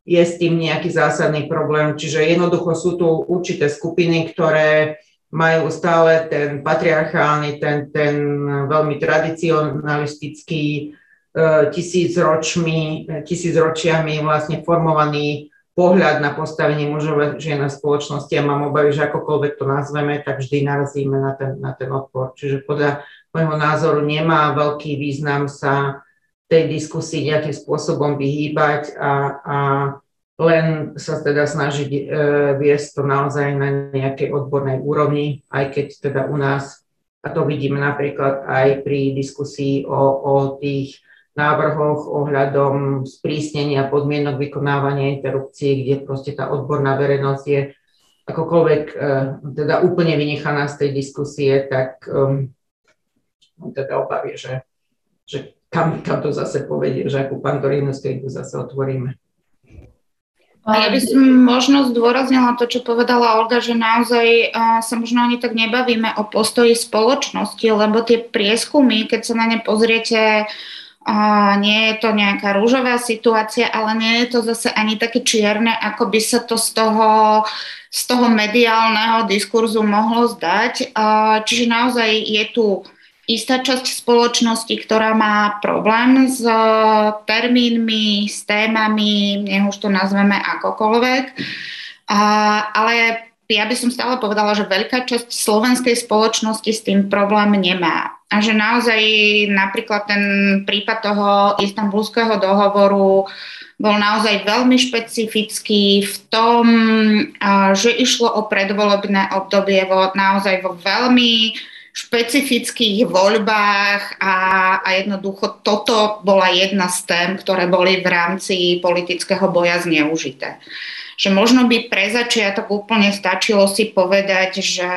je s tým nejaký zásadný problém, čiže jednoducho sú tu určité skupiny, ktoré majú stále ten patriarchálny, ten, ten veľmi tradicionalistický E, tisícročmi, tisícročiami vlastne formovaný pohľad na postavenie mužov a žien na spoločnosti a mám obavy, že akokoľvek to nazveme, tak vždy narazíme na ten, na ten odpor. Čiže podľa môjho názoru nemá veľký význam sa tej diskusii nejakým spôsobom vyhýbať a, a len sa teda snažiť e, viesť to naozaj na nejakej odbornej úrovni, aj keď teda u nás, a to vidíme napríklad aj pri diskusii o, o tých návrhoch ohľadom sprísnenia podmienok vykonávania interrupcií, kde proste tá odborná verejnosť je akokoľvek e, teda úplne vynechaná z tej diskusie, tak um, teda obavie, že, že kam, kam to zase povedie, že akú pandorínu z zase otvoríme. A ja by som možno zdôraznila to, čo povedala Olga, že naozaj sa možno ani tak nebavíme o postoji spoločnosti, lebo tie prieskumy, keď sa na ne pozriete nie je to nejaká rúžová situácia, ale nie je to zase ani také čierne, ako by sa to z toho, z toho mediálneho diskurzu mohlo zdať. Čiže naozaj je tu istá časť spoločnosti, ktorá má problém s termínmi, s témami, nech už to nazveme akokoľvek. Ale ja by som stále povedala, že veľká časť slovenskej spoločnosti s tým problém nemá. A že naozaj napríklad ten prípad toho istambulského dohovoru bol naozaj veľmi špecifický v tom, že išlo o predvolebné obdobie naozaj vo veľmi špecifických voľbách a, a jednoducho toto bola jedna z tém, ktoré boli v rámci politického boja zneužité. Že možno by pre začiatok úplne stačilo si povedať, že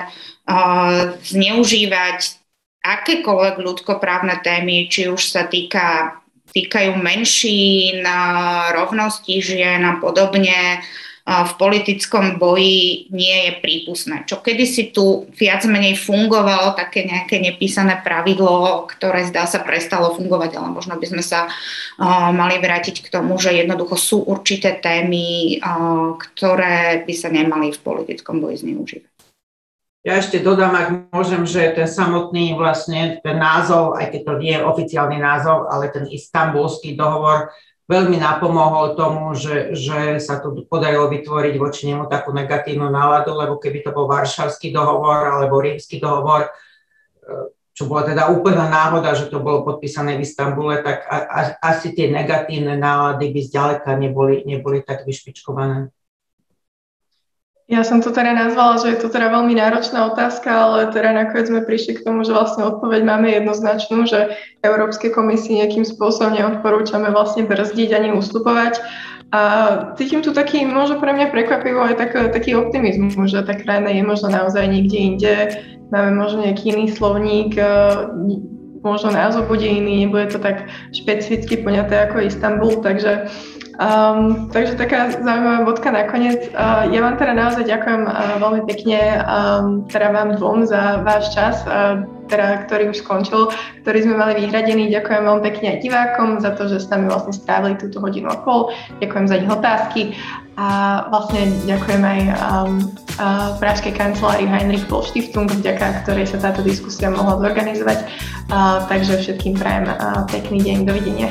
uh, zneužívať akékoľvek ľudskoprávne témy, či už sa týka, týkajú menšín, rovnosti žien a podobne, v politickom boji nie je prípustné. Čo kedysi tu viac menej fungovalo také nejaké nepísané pravidlo, ktoré zdá sa prestalo fungovať, ale možno by sme sa mali vrátiť k tomu, že jednoducho sú určité témy, ktoré by sa nemali v politickom boji zneužívať. Ja ešte dodám, ak môžem, že ten samotný vlastne ten názov, aj keď to nie je oficiálny názov, ale ten istambulský dohovor veľmi napomohol tomu, že, že sa tu podarilo vytvoriť voči nemu takú negatívnu náladu, lebo keby to bol Varšavský dohovor alebo Rímsky dohovor, e, čo bola teda úplná náhoda, že to bolo podpísané v Istambule, tak a, a, asi tie negatívne nálady by zďaleka neboli, neboli tak vyšpičkované. Ja som to teda nazvala, že je to teda veľmi náročná otázka, ale teda nakoniec sme prišli k tomu, že vlastne odpoveď máme jednoznačnú, že Európskej komisii nejakým spôsobom neodporúčame vlastne brzdiť ani ustupovať. A cítim tu taký, možno pre mňa prekvapivo aj tak, taký optimizmus, že tá krajina je možno naozaj niekde inde, máme možno nejaký iný slovník, e, možno názov bude iný, nebude to tak špecificky poňaté ako Istanbul, takže Um, takže taká zaujímavá bodka nakoniec. Uh, ja vám teda naozaj ďakujem uh, veľmi pekne, um, teda vám dvom za váš čas, uh, teda, ktorý už skončil, ktorý sme mali vyhradený. Ďakujem veľmi pekne aj divákom za to, že s nami vlastne strávili túto hodinu a pol. Ďakujem za ich otázky a vlastne ďakujem aj um, uh, Pražskej kancelárii Heinrich Boll Stiftung, vďaka ktorej sa táto diskusia mohla zorganizovať. Uh, takže všetkým prajem uh, pekný deň, dovidenia.